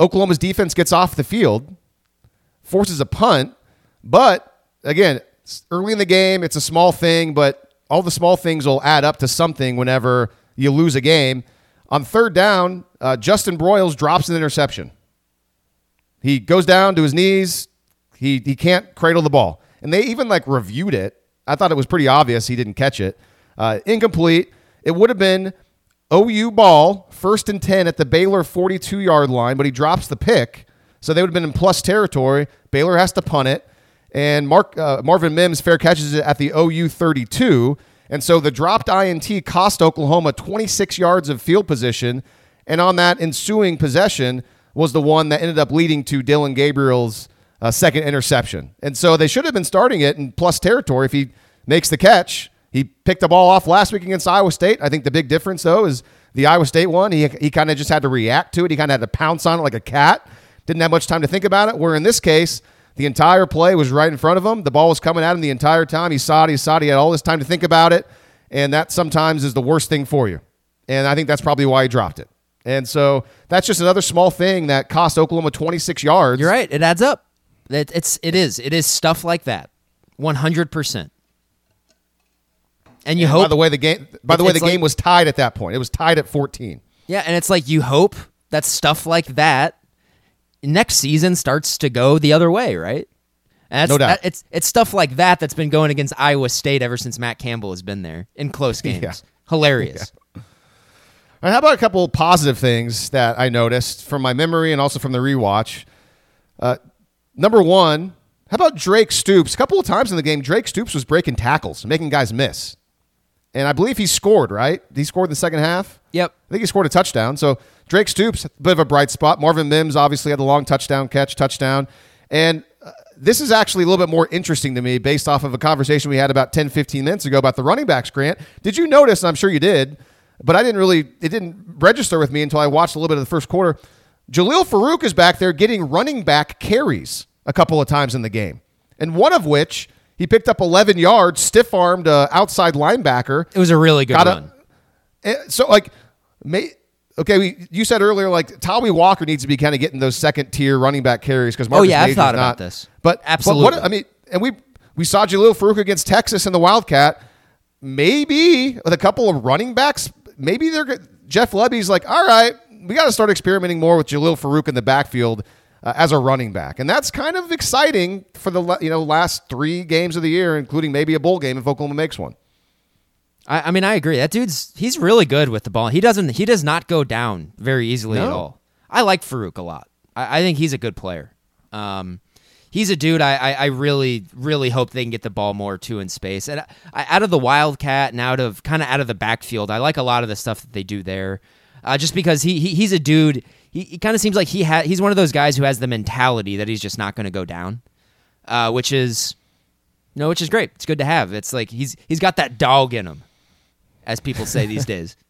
Oklahoma's defense gets off the field, forces a punt, but again, early in the game, it's a small thing, but all the small things will add up to something whenever you lose a game. On third down, uh, Justin Broiles drops an interception. He goes down to his knees. He he can't cradle the ball, and they even like reviewed it. I thought it was pretty obvious he didn't catch it. Uh, incomplete. It would have been OU ball, first and ten at the Baylor 42 yard line, but he drops the pick, so they would have been in plus territory. Baylor has to punt it, and Mark uh, Marvin Mims fair catches it at the OU 32, and so the dropped INT cost Oklahoma 26 yards of field position, and on that ensuing possession was the one that ended up leading to Dillon Gabriel's uh, second interception. And so they should have been starting it in plus territory if he makes the catch. He picked the ball off last week against Iowa State. I think the big difference, though, is the Iowa State one. He, he kind of just had to react to it. He kind of had to pounce on it like a cat. Didn't have much time to think about it. Where in this case, The entire play was right in front of him. The ball was coming at him the entire time. He saw it. He saw it. He had all this time to think about it. And that sometimes is the worst thing for you. And I think that's probably why he dropped it. And so that's just another small thing that cost Oklahoma 26 yards. You're right. It adds up. It, it's it is it is stuff like that. 100. percent And you By hope the way, the game. By the way, the like- game was tied at that point. It was tied at 14. Yeah, and it's like you hope that stuff like that next season starts to go the other way, right? That's, No doubt. that- it's it's stuff like that that's been going against Iowa State ever since Matt Campbell has been there in close games. Yeah. Hilarious. And how about a couple of positive things that I noticed from my memory and also from the rewatch? Uh, number one, how about Drake Stoops? A couple of times in the game, Drake Stoops was breaking tackles, making guys miss. And I believe he scored, right? He scored in the second half. Yep. I think he scored a touchdown. So Drake Stoops, a bit of a bright spot. Marvin Mims obviously had the long touchdown catch, touchdown. And uh, this is actually a little bit more interesting to me based off of a conversation we had about 10, 15 minutes ago about the running backs, Grant. Did you notice, and I'm sure you did, but I didn't really, it didn't register with me until I watched a little bit of the first quarter. Jalil Farooq is back there getting running back carries a couple of times in the game. And one of which he picked up 11 yards, stiff armed uh, outside linebacker. It was a really good Got a- run. Eh, So like, may, okay, we, you said earlier like Tawee Walker needs to be kind of getting those second tier running back carries because Oh, yeah, I've thought about this. But Absolutely. But what, I mean, and we we saw Jalil Farooq against Texas in the Wildcat. Maybe with a couple of running backs, maybe they're Jeff Lebby's like, all right, we got to start experimenting more with Jalil Farooq in the backfield. Uh, as a running back, and that's kind of exciting for the you know last three games of the year, including maybe a bowl game if Oklahoma makes one. I, I mean, I agree. That dude's he's really good with the ball. He doesn't he does not go down very easily at all. I like Farooq a lot. I, I think he's a good player. Um, he's a dude. I, I, I really really hope they can get the ball more too in space. And I, out of the wildcat and out of kind of out of the backfield, I like a lot of the stuff that they do there. Uh, just because he, he he's a dude. He, he kind of seems like he ha- he's one of those guys who has the mentality that he's just not going to go down, uh, which is no, which is great. It's good to have. It's like he's he's got that dog in him, as people say these days.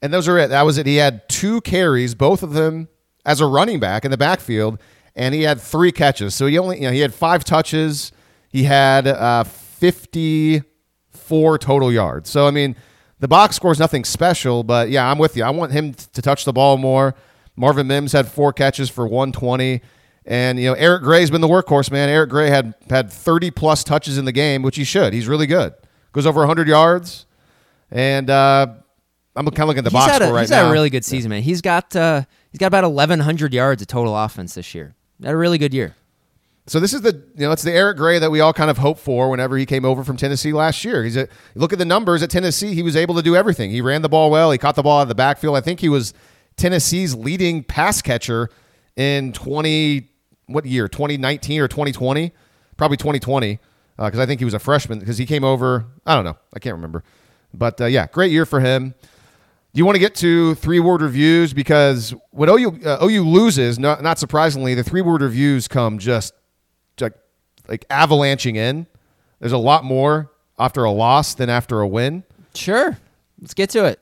And those are it. That was it. He had two carries, both of them as a running back in the backfield, and he had three catches. So he only, you know, he had five touches. He had uh, 54 total yards. So, I mean, the box score is nothing special, but yeah, I'm with you. I want him to touch the ball more. Marvin Mims had four catches for 120. And, you know, Eric Gray's been the workhorse, man. Eric Gray had, had 30 plus touches in the game, which he should. He's really good. Goes over 100 yards. And, uh, I'm kind of looking at the he's box a, score right now. he's had a really good season, man. He's got uh, he's got about eleven hundred yards of total offense this year. Had a really good year. So this is the you know it's the Eric Gray that we all kind of hoped for whenever he came over from Tennessee last year. He's a look at the numbers at Tennessee. He was able to do everything. He ran the ball well. He caught the ball out of the backfield. I think he was Tennessee's leading pass catcher in twenty what year? Twenty nineteen or twenty twenty? Probably twenty twenty because I think he was a freshman because he came over. I don't know. I can't remember. But uh, yeah, great year for him. Do you want to get to three word reviews? Because when OU, uh, OU loses, not, not surprisingly, the three word reviews come just like avalanching in. There's a lot more after a loss than after a win. Sure, let's get to it.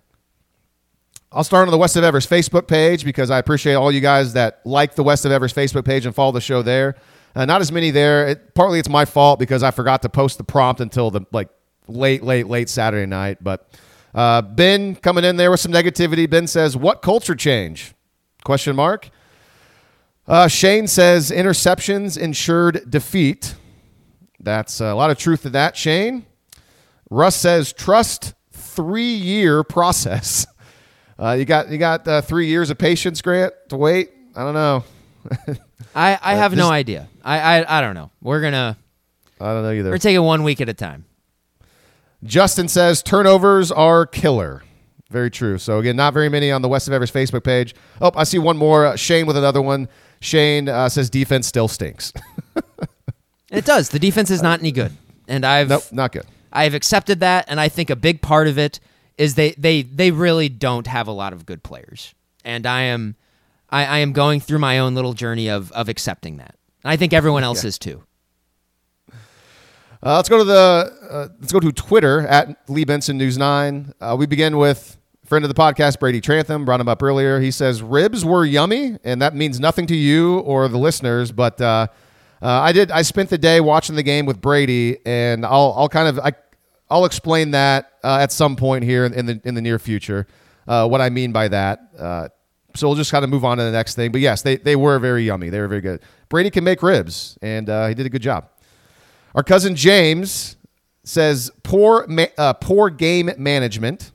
I'll start on the West of Everest Facebook page because I appreciate all you guys that like the West of Everest Facebook page and follow the show there. Uh, not as many there. It, partly it's my fault because I forgot to post the prompt until the like late, late, late Saturday night. But uh, Ben coming in there with some negativity. Ben says, "What culture change?" Question mark. Uh, Shane says interceptions ensured defeat. That's a lot of truth to that, Shane. Russ says trust three year process. Uh, you got you got uh, three years of patience, Grant, to wait. I don't know. I, I have no idea. I, I I don't know. We're gonna I don't know either. we're taking one week at a time. Justin says turnovers are killer. Very true. So again, not very many on the West of Everest Facebook page. Oh, I see one more. Uh, Shane with another one. Shane uh, says defense still stinks. It does. The defense is not any good, and I've nope, not good. I've accepted that, and I think a big part of it is they they they really don't have a lot of good players, and I am I, I am going through my own little journey of of accepting that. And I think everyone else is too. Uh, let's go to the uh, let's go to Twitter at Lee Benson News Nine. Uh, we begin with friend of the podcast Brady Trantham. Brought him up earlier. He says ribs were yummy, and that means nothing to you or the listeners. But uh, Uh, I did. I spent the day watching the game with Brady, and I'll I'll kind of I, I'll explain that uh, at some point here in the in the near future. What I mean by that. So we'll just kind of move on to the next thing. But yes, they they were very yummy. They were very good. Brady can make ribs, and he did a good job. Our cousin James says poor ma- uh, poor game management.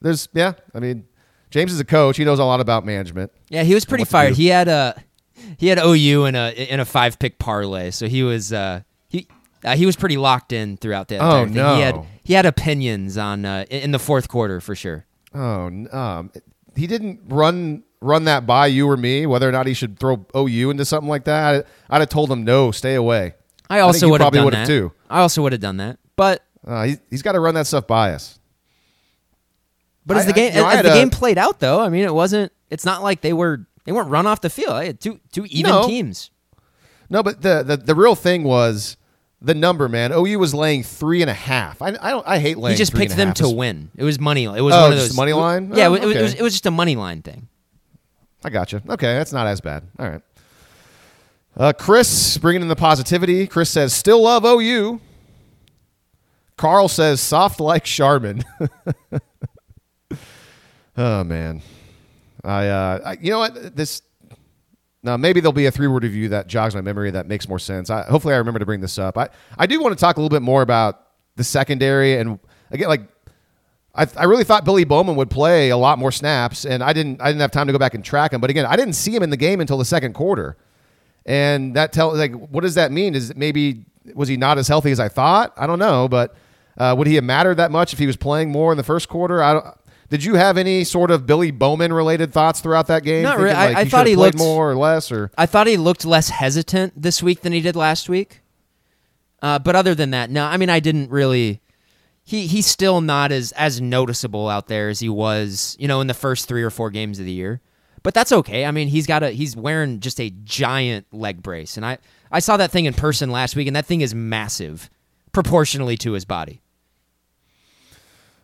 There's yeah, I mean James is a coach. He knows a lot about management. Yeah, he was pretty fired. He had a he had OU in a in a five pick parlay, so he was uh, he uh, he was pretty locked in throughout that. Oh, entire thing. He had no. he had opinions on uh, in in the fourth quarter for sure. Oh, n- um, he didn't run run that by you or me. Whether or not he should throw OU into something like that, I'd have told him no, stay away. I also would have probably done would've that too. I also would have done that, but Uh, he, he's got to run that stuff by us. but as I- the game I- you know, I as had the a- game played out though, I mean, it wasn't. It's not like they were they weren't run off the field. I had two two even No. teams. No, but the, the the real thing was the number, man. OU was laying three and a half. I I don't I hate laying. He just three picked and a them half. to win. It was money. It was Oh, one of just those money line? Yeah, Oh, it, was, it was okay. it was just a money line thing. I got you. Okay, that's not as bad. All right. Uh, Chris bringing in the positivity. Chris says, "Still love OU." Carl says, "Soft like Charmin." oh man, I, uh, I you know what this. Now maybe there'll be a three-word review that jogs my memory that makes more sense. I, hopefully, I remember to bring this up. I I do want to talk a little bit more about the secondary and again like I, I really thought Billy Bowman would play a lot more snaps, and I didn't. I didn't have time to go back and track him. But again, I didn't see him in the game until the second quarter, and that tell like what does that mean? Is it maybe was he not as healthy as I thought? I don't know, but uh, would he have mattered that much if he was playing more in the first quarter? I don't. Did you have any sort of Billy Bowman related thoughts throughout that game? Not really. I- like, I he thought he looked- more or less, or I thought he looked less hesitant this week than he did last week. Uh, but other than that, no. I mean, I didn't really. He he's still not as as noticeable out there as he was, you know, in the first three or four games of the year. But that's okay. I mean, he's got a he's wearing just a giant leg brace, and I I saw that thing in person last week, and that thing is massive proportionally to his body.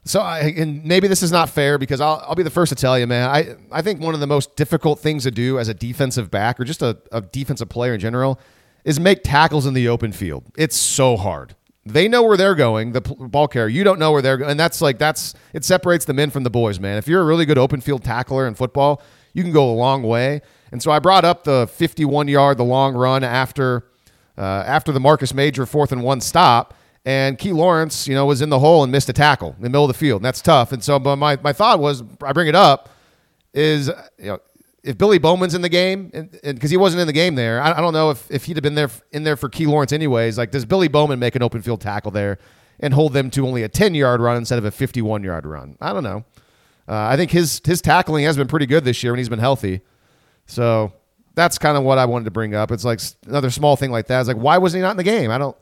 So, I, and maybe this is not fair because I'll, I'll be the first to tell you, man. I, I think one of the most difficult things to do as a defensive back or just a, a defensive player in general is make tackles in the open field. It's so hard. They know where they're going, the ball carrier. You don't know where they're going. And that's like, that's, it separates the men from the boys, man. If you're a really good open field tackler in football, you can go a long way. And so I brought up the 51 yard, the long run after, uh, after the Marcus Major fourth and one stop. And Key Lawrence, you know, was in the hole and missed a tackle in the middle of the field. And that's tough. And so, but my, my thought was, I bring it up, is, you know, if Billy Bowman's in the game, and because he wasn't in the game there, I, I don't know if, if he'd have been there in there for Key Lawrence anyways. Like, does Billy Bowman make an open field tackle there and hold them to only a 10 yard run instead of a 51 yard run? I don't know. Uh, I think his his tackling has been pretty good this year when he's been healthy. So that's kind of what I wanted to bring up. It's like another small thing like that. It's like, why wasn't he not in the game? I don't.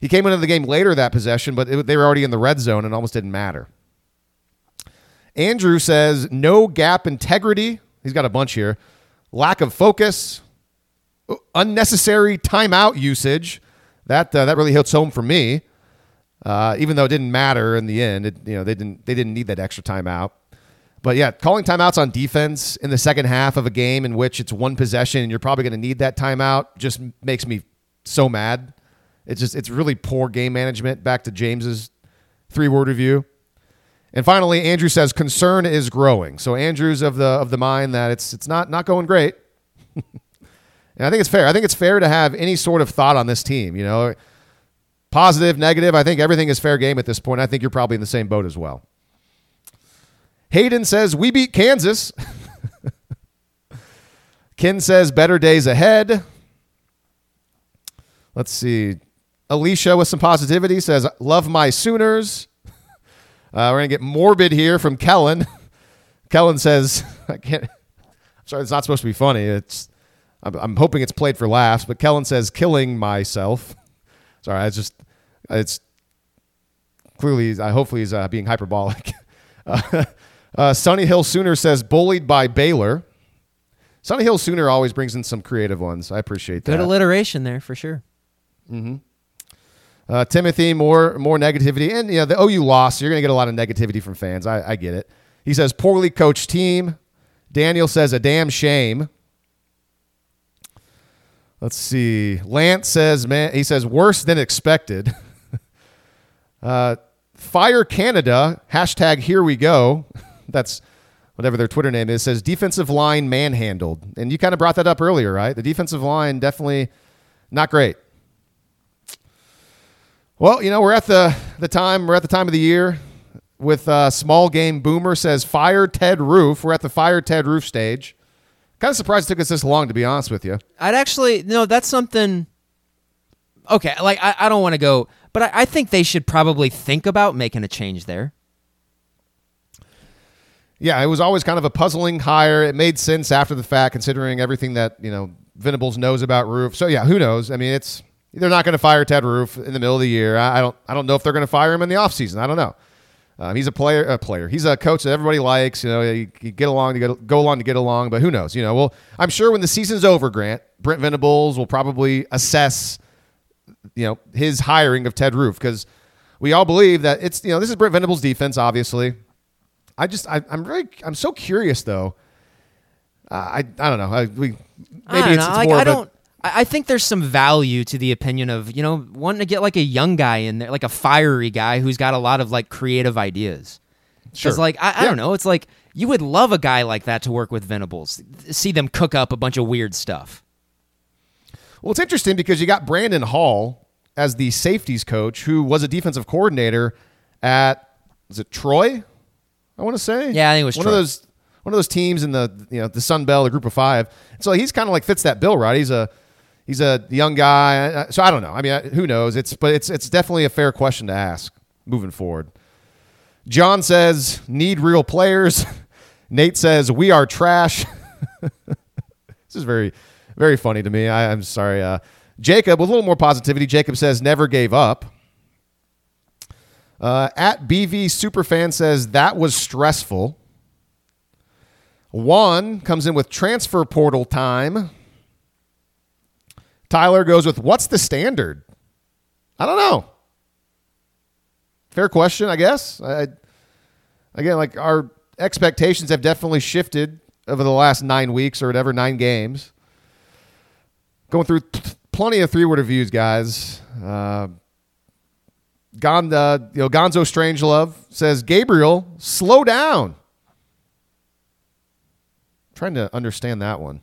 He came into the game later that possession, but it, they were already in the red zone and almost didn't matter. Andrew says no gap integrity. He's got a bunch here. Lack of focus, unnecessary timeout usage. That uh, that really hits home for me. Uh, even though it didn't matter in the end, it, you know they didn't they didn't need that extra timeout. But yeah, calling timeouts on defense in the second half of a game in which it's one possession and you're probably going to need that timeout just makes me so mad. It's just it's really poor game management. Back to James's three word review. And finally, Andrew says concern is growing. So Andrew's of the of the mind that it's it's not not going great. and I think it's fair. I think it's fair to have any sort of thought on this team. You know, positive, negative. I think everything is fair game at this point. I think you're probably in the same boat as well. Hayden says we beat Kansas. Ken says better days ahead. Let's see. Alicia with some positivity says love my Sooners. Uh, we're gonna get morbid here from Kellen. Kellen says I can't. Sorry, it's not supposed to be funny. It's I'm, I'm hoping it's played for laughs, but Kellen says killing myself. Sorry, I just it's clearly I hopefully he's uh, being hyperbolic. Uh, uh, Sunny Hill Sooner says bullied by Baylor. Sunny Hill Sooner always brings in some creative ones. I appreciate that. Good alliteration there for sure. Uh, Timothy, more more negativity, and you know the OU loss. You're going to get a lot of negativity from fans. I, I get it. He says poorly coached team. Daniel says a damn shame. Let's see. Lance says, man, he says worse than expected. uh, Fire Canada hashtag Here we go. That's whatever their Twitter name is. Says defensive line manhandled, and you kind of brought that up earlier, right? The defensive line definitely not great. Well, you know we're at the the time we're at the time of the year with uh, small game boomer says fire Ted Roof. We're at the fire Ted Roof stage. Kind of surprised it took us this long, to be honest with you. I'd actually no. That's something. Okay, like I, I don't want to go, but I, I think they should probably think about making a change there. Yeah, it was always kind of a puzzling hire. It made sense after the fact, considering everything that you know Venables knows about Roof. So yeah, who knows? I mean, it's they're not going to fire Ted Roof in the middle of the year. I, I don't. I don't know if they're going to fire him in the offseason. I don't know. Um, he's a player. A player. He's a coach that everybody likes. You know, you, you get along to get, go along to get along. But who knows? You know. Well, I'm sure when the season's over, Grant Brent Venables will probably assess, you know, his hiring of Ted Roof because we all believe that it's you know this is Brent Venables' defense. Obviously, I just I, am really I'm so curious though. Uh, I I don't know. I, we maybe I don't it's know. Like, more I don't. I think there's some value to the opinion of you know wanting to get like a young guy in there, like a fiery guy who's got a lot of like creative ideas. Sure. Because like I, I Yeah. don't know, it's like you would love a guy like that to work with Venables, see them cook up a bunch of weird stuff. Well, it's interesting because you got Brandon Hall as the safeties coach, who was a defensive coordinator at was it Troy? I want to say. Yeah, I think it was one Troy. of those one of those teams in the you know the Sun Belt, the Group of Five. So he's kind of like fits that bill, right? He's a he's a young guy. So I don't know. I mean, who knows? It's but it's it's definitely a fair question to ask moving forward. John says need real players. Nate says we are trash. this is very very funny to me. I, I'm sorry. Uh, Jacob, with a little more positivity, Jacob says never gave up. Uh, at BV Superfan says that was stressful. Juan comes in with transfer portal time. Tyler goes with what's the standard? I don't know. Fair question, I guess. I, again, like our expectations have definitely shifted over the last nine weeks or whatever, nine games. Going through plenty of three word reviews, guys. Uh, Gon, uh, you know, Gonzo Strangelove says, Gabriel, slow down. trying to understand that one.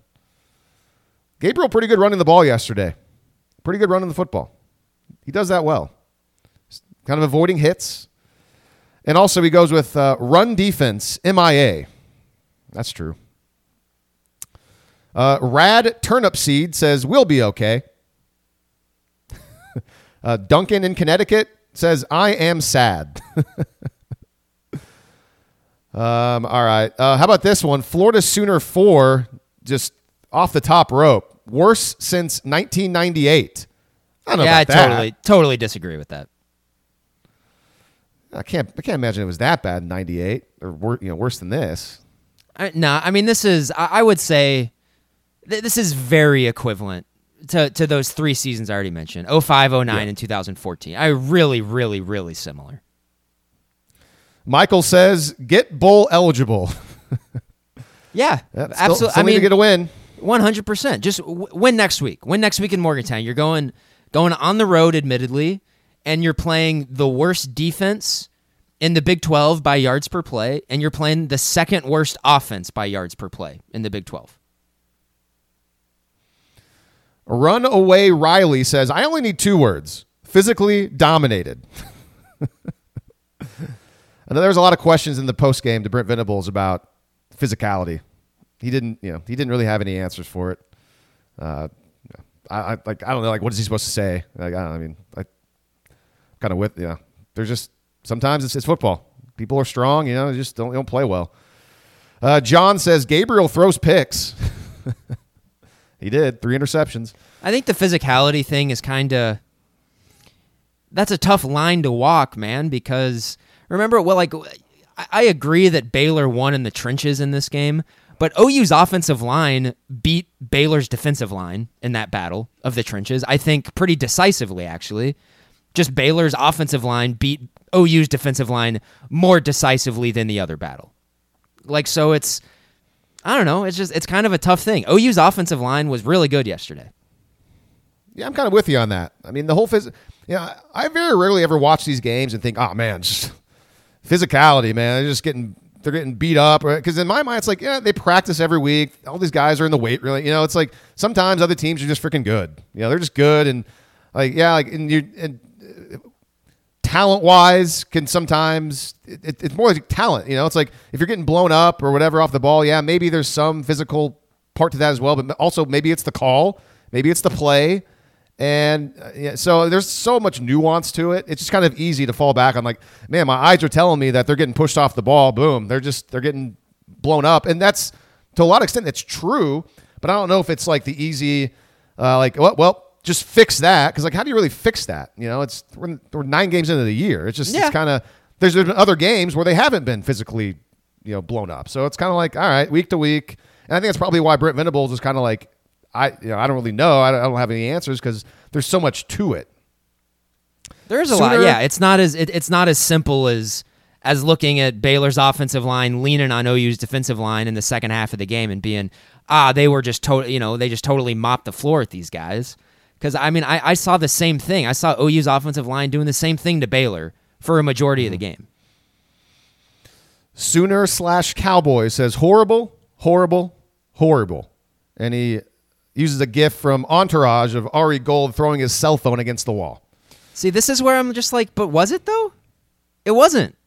Gabriel, pretty good running the ball yesterday. Pretty good running the football. He does that well. Kind of avoiding hits. And also, he goes with uh, run defense, MIA. That's true. Uh, Rad Turnip Seed says, We'll be okay. uh, Duncan in Connecticut says, I am sad. um, all right. Uh, how about this one? Florida Sooner 4, just off the top rope. Worse since 1998. I don't know yeah, I that. totally totally disagree with that. I can't. I can't imagine it was that bad in '98, or wor- you know, worse than this. I, nah, I mean this is I, I would say th- this is very equivalent to to those three seasons I already mentioned 05, 09, Yeah. and 2014. I really, really, really similar. Michael says, "Get bowl eligible." Yeah, Yeah, still, absolutely. Still I need to mean, get a win. One hundred percent. Just w- win next week. Win next week in Morgantown. You're going going on the road, admittedly, and you're playing the worst defense in the Big Twelve by yards per play, and you're playing the second worst offense by yards per play in the Big Twelve. Runaway Riley says, "I only need two words: physically dominated." I know there's a lot of questions in the post game to Brent Venables about physicality. He didn't, you know, he didn't really have any answers for it. Uh, I, I like, I don't know, like, what is he supposed to say? Like, I, I mean, I kind of with, you know, there's just sometimes it's, it's football. People are strong, you know, they just don't, they don't play well. Uh, John says Gabriel throws picks. he did three interceptions. I think the physicality thing is kind of that's a tough line to walk, man. Because remember, well, like I- agree that Baylor won in the trenches in this game, but OU's offensive line beat Baylor's defensive line in that battle of the trenches. I think pretty decisively, actually. Just Baylor's offensive line beat OU's defensive line more decisively than the other battle. Like so, it's I don't know. It's just it's kind of a tough thing. OU's offensive line was really good yesterday. Yeah, I'm kind of with you on that. I mean, the whole phys. Yeah, I very rarely ever watch these games and think, oh man, just physicality, man. They're just getting they're getting beat up. Because in my mind, it's like, yeah, they practice every week. All these guys are in the weight room. You know, it's like sometimes other teams are just freaking good. You know, they're just good and like yeah, like and you and talent wise can sometimes it, it's more like talent. You know, it's like if you're getting blown up or whatever off the ball, yeah, maybe there's some physical part to that as well. But also maybe it's the call, maybe it's the play. And uh, yeah, so there's so much nuance to it. It's just kind of easy to fall back on like, man, my eyes are telling me that they're getting pushed off the ball. Boom. They're just, they're getting blown up. And that's to a lot of extent, that's true. But I don't know if it's like the easy, uh, like, well, well, just fix that. Cause like, how do you really fix that? You know, it's, we're, we're nine games into the year. It's just, Yeah. it's kind of, there's been other games where they haven't been physically, you know, blown up. So it's kind of like, all right, week to week. And I think that's probably why Brent Venables is kind of like, I, you know, I don't really know. I don't, I don't have any answers because there's so much to it. There is a lot. Yeah, it's not as it, it's not as simple as as looking at Baylor's offensive line leaning on OU's defensive line in the second half of the game and being ah they were just totally you know they just totally mopped the floor at these guys. Because I mean I, I saw the same thing. I saw OU's offensive line doing the same thing to Baylor for a majority of the mm-hmm. game. Sooner slash Cowboy says horrible, horrible, horrible. And he uses a gif from Entourage of Ari Gold throwing his cell phone against the wall. See, this is where I'm just like, but was it though? It wasn't.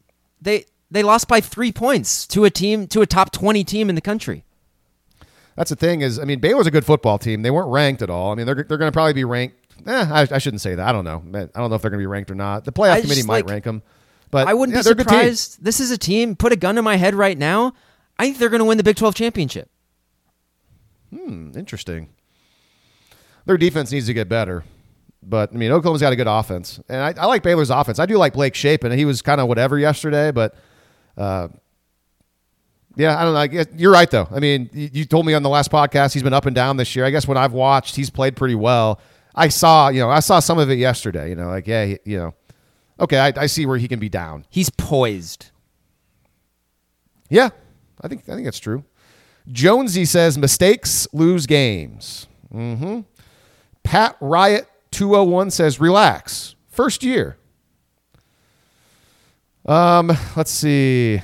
They they lost by three points to a team to a top twenty team in the country. That's the thing is, I mean, Baylor's a good football team. They weren't ranked at all. I mean, they're, they're going to probably be ranked. Eh, I, I shouldn't say that. I don't know. I don't know if they're going to be ranked or not. The playoff I committee just, might like, rank them. But I wouldn't yeah, be they're a good team. surprised. This is a team. Put a gun to my head right now. I think they're going to win the Big Twelve championship. Hmm, interesting. Their defense needs to get better. But I mean, Oklahoma's got a good offense, and I, I like Baylor's offense. I do like Blake Shapen. He was kind of whatever yesterday, but uh, yeah, I don't know. I guess, you're right though. I mean, you, told me on the last podcast he's been up and down this year. I guess when I've watched, he's played pretty well. I saw, you know, I saw some of it yesterday. You know, like yeah, he- you know, okay, I, I see where he can be down. He's poised. Yeah, I think I think that's true. Jonesy says mistakes lose games. hmm Pat Riot two hundred one says relax. First year. Um, let's see.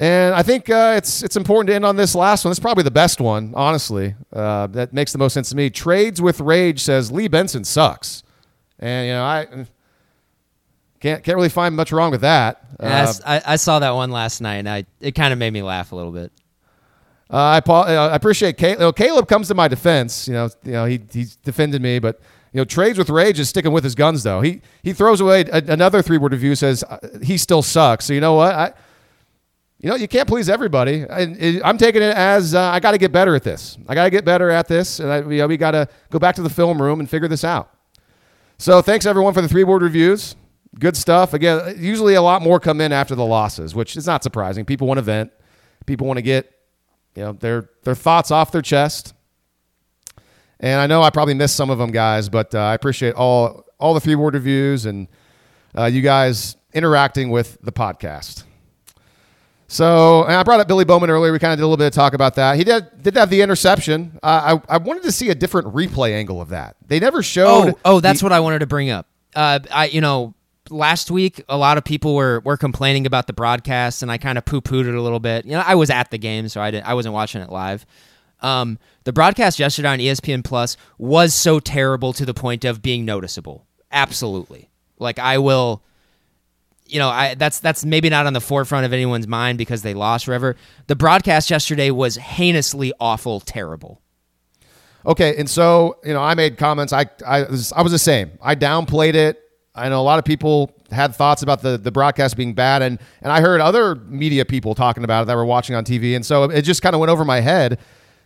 And I think uh, it's it's important to end on this last one. It's probably the best one, honestly. Uh, that makes the most sense to me. Trades with Rage says Lee Benson sucks, and you know I can't can't really find much wrong with that. Uh, I, I saw that one last night, and I it kind of made me laugh a little bit. Uh, I, uh, I appreciate Caleb. You know, Caleb comes to my defense. You know, you know he he's defended me, but you know, trades with rage is sticking with his guns though. He he throws away a, another three word review says uh, he still sucks. So you know what? I you know you can't please everybody. I, I'm taking it as uh, I got to get better at this. I got to get better at this, and I, you know, we got to go back to the film room and figure this out. So thanks everyone for the three word reviews. Good stuff. Again, usually a lot more come in after the losses, which is not surprising. People want to vent. People want to get you know their their thoughts off their chest. And I know I probably missed some of them, guys, but uh, I appreciate all all the three word reviews and uh, you guys interacting with the podcast. So, and I brought up Billy Bowman earlier. We kind of did a little bit of talk about that. He did did have the interception. Uh, I I wanted to see a different replay angle of that. They never showed. Oh, oh, that's the- what I wanted to bring up. Uh, I, you know, last week a lot of people were were complaining about the broadcast, and I kind of poo pooed it a little bit. You know, I was at the game, so I didn't, I wasn't watching it live. Um, the broadcast yesterday on ESPN Plus was so terrible to the point of being noticeable. Absolutely, like I will. You know, I that's that's maybe not on the forefront of anyone's mind because they lost. River. The broadcast yesterday was heinously awful, terrible. Okay, and so you know, I made comments. I I was, I was the same. I downplayed it. I know a lot of people had thoughts about the the broadcast being bad, and and I heard other media people talking about it that were watching on TV, and so it just kind of went over my head.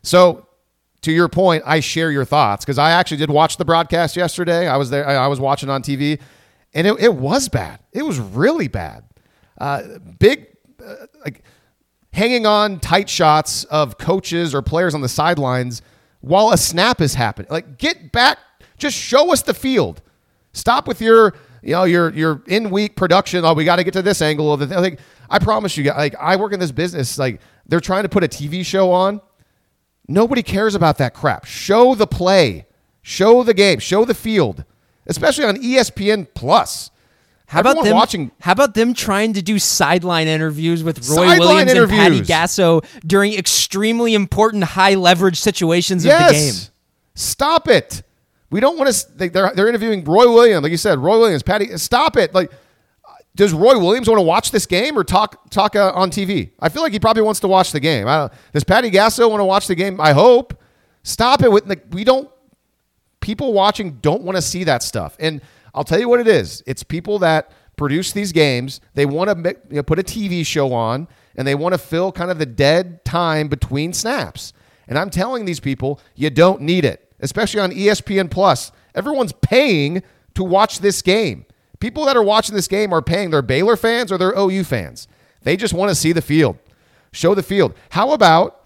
So to your point, I share your thoughts because I actually did watch the broadcast yesterday. I was there. I I was watching on TV, and it, it was bad. It was really bad. Uh, big, uh, like hanging on tight shots of coaches or players on the sidelines while a snap is happening. Like, get back. Just show us the field. Stop with your, you know, your your in week production. Oh, we got to get to this angle of the thing. Like, I promise you, like, I work in this business. Like, they're trying to put a TV show on. Nobody cares about that crap. Show the play, show the game, show the field, especially on ESPN Plus. How about them watching? How about them trying to do sideline interviews with Roy Sideline Williams and Patty. Gasso during extremely important high leverage situations of the game? Stop it. We don't want to. They, they're they're interviewing Roy Williams, like you said, Roy Williams, Patty. Stop it. Like, does Roy Williams want to watch this game or talk talk uh, on TV? I feel like he probably wants to watch the game. I don't, does Patty Gasso want to watch the game? I hope. Stop it with like we don't. People watching don't want to see that stuff, and I'll tell you what it is. It's people that produce these games. They want to you know, put a TV show on, and they want to fill kind of the dead time between snaps. And I'm telling these people, you don't need it, especially on ESPN Plus. Everyone's paying to watch this game. People that are watching this game are paying. They're Baylor fans or they're OU fans. They just want to see the field, show the field. How about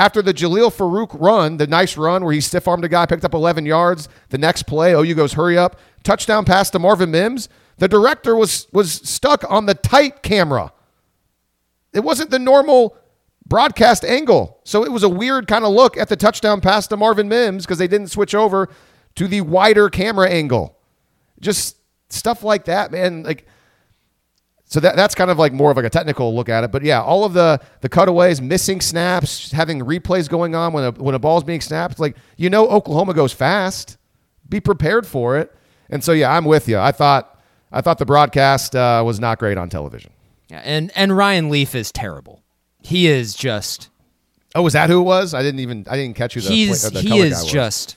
after the Jalil Farooq run, the nice run where he stiff armed a guy, picked up 11 yards, the next play, OU goes hurry up, touchdown pass to Marvin Mims. The director was was stuck on the tight camera. It wasn't the normal broadcast angle. So it was a weird kind of look at the touchdown pass to Marvin Mims because they didn't switch over to the wider camera angle. Just stuff like that, man. Like so that, that's kind of like more of like a technical look at it. But yeah, all of the the cutaways, missing snaps, having replays going on when a when a ball's being snapped, like you know Oklahoma goes fast. Be prepared for it. And so yeah, I'm with you. I thought I thought the broadcast uh, was not great on television. Yeah, and and Ryan Leaf is terrible. He is just Oh, was that who it was? I didn't even I didn't catch who the, he's play, the he is was. just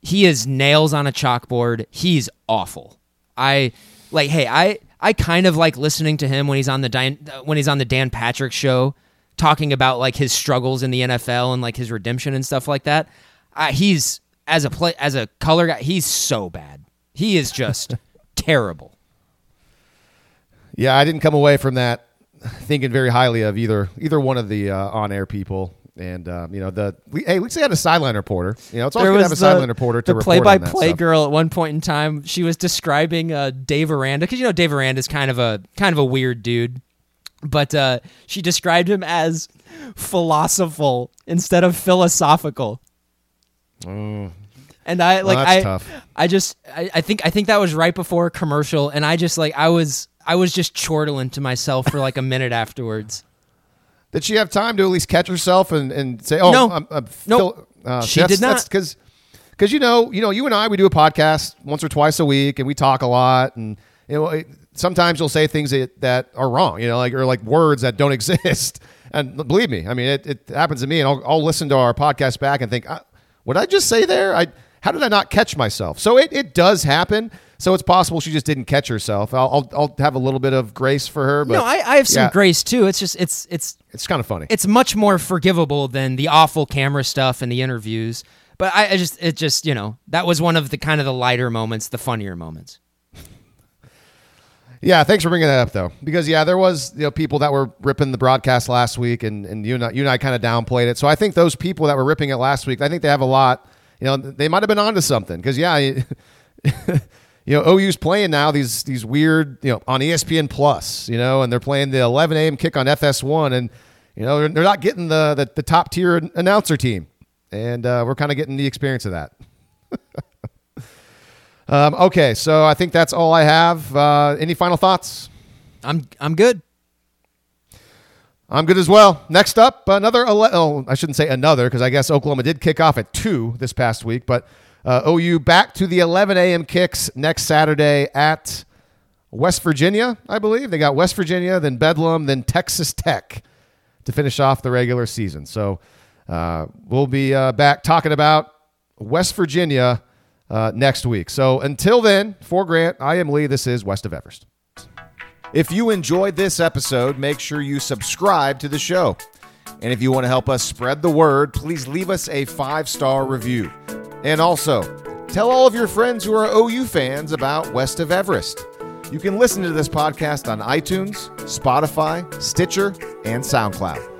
he is nails on a chalkboard. He's awful. I like hey, I I kind of like listening to him when he's on the Dan, when he's on the Dan Patrick show talking about like his struggles in the NFL and like his redemption and stuff like that. Uh, he's as a play as a color guy, he's so bad. He is just terrible. Yeah, I didn't come away from that thinking very highly of either either one of the uh, on air people. And um, you know the we, hey, at least they had a sideline reporter. You know, it's always good to have a sideline reporter to the play-by-play girl at one point in time. She was describing uh, Dave Aranda because you know Dave Aranda is kind of a kind of a weird dude, but uh, she described him as philosophical instead of philosophical. And I like Mm. that's I tough. I just I, I think I think that was right before commercial, and I just like I was I was just chortling to myself for like a minute afterwards. Did she have time to at least catch herself and, and say, "Oh, No. I'm, I'm Nope. Uh, She did not. Because, because you know, you know, you and I, we do a podcast once or twice a week, and we talk a lot, and you know, it- sometimes you'll say things that, that are wrong, you know, like or like words that don't exist. And believe me, I mean, it, it happens to me, and I'll, I'll listen to our podcast back and think, "Uh, "What did I just say there? I how did I not catch myself?" So it, it does happen. So it's possible she just didn't catch herself. I'll, I'll, I'll have a little bit of grace for her, but no, I, I have some yeah, grace too. It's just it's it's It's kind of funny. it's much more forgivable than the awful camera stuff and the interviews. But I, I just it just you know that was one of the kind of the lighter moments, the funnier moments. Yeah, thanks for bringing that up though, because yeah, there was you know people that were ripping the broadcast last week, and and you and I, you and I kind of downplayed it. So I think those people that were ripping it last week, I think they have a lot. You know, they might have been onto something because yeah, you, know, OU's playing now these these weird you know on ESPN Plus, you know, and they're playing the 11 a.m. kick on FS1, and you know they're, they're not getting the, the the top tier announcer team, and uh, we're kind of getting the experience of that. Um, okay, so I think that's all I have. Uh, any final thoughts? I'm I'm good. I'm good as well. Next up, another. ele- Oh, I shouldn't say another because I guess Oklahoma did kick off at two this past week, but uh, OU back to the 11 a.m. kicks next Saturday at West Virginia, I believe. They got West Virginia, then Bedlam, then Texas Tech to finish off the regular season. So uh, we'll be uh, back talking about West Virginia uh, next week. So until then, for Grant, I am Lee. This is West of Everest. If you enjoyed this episode, make sure you subscribe to the show. And if you want to help us spread the word, please leave us a five star review. And also, tell all of your friends who are OU fans about West of Everest. You can listen to this podcast on iTunes, Spotify, Stitcher, and SoundCloud.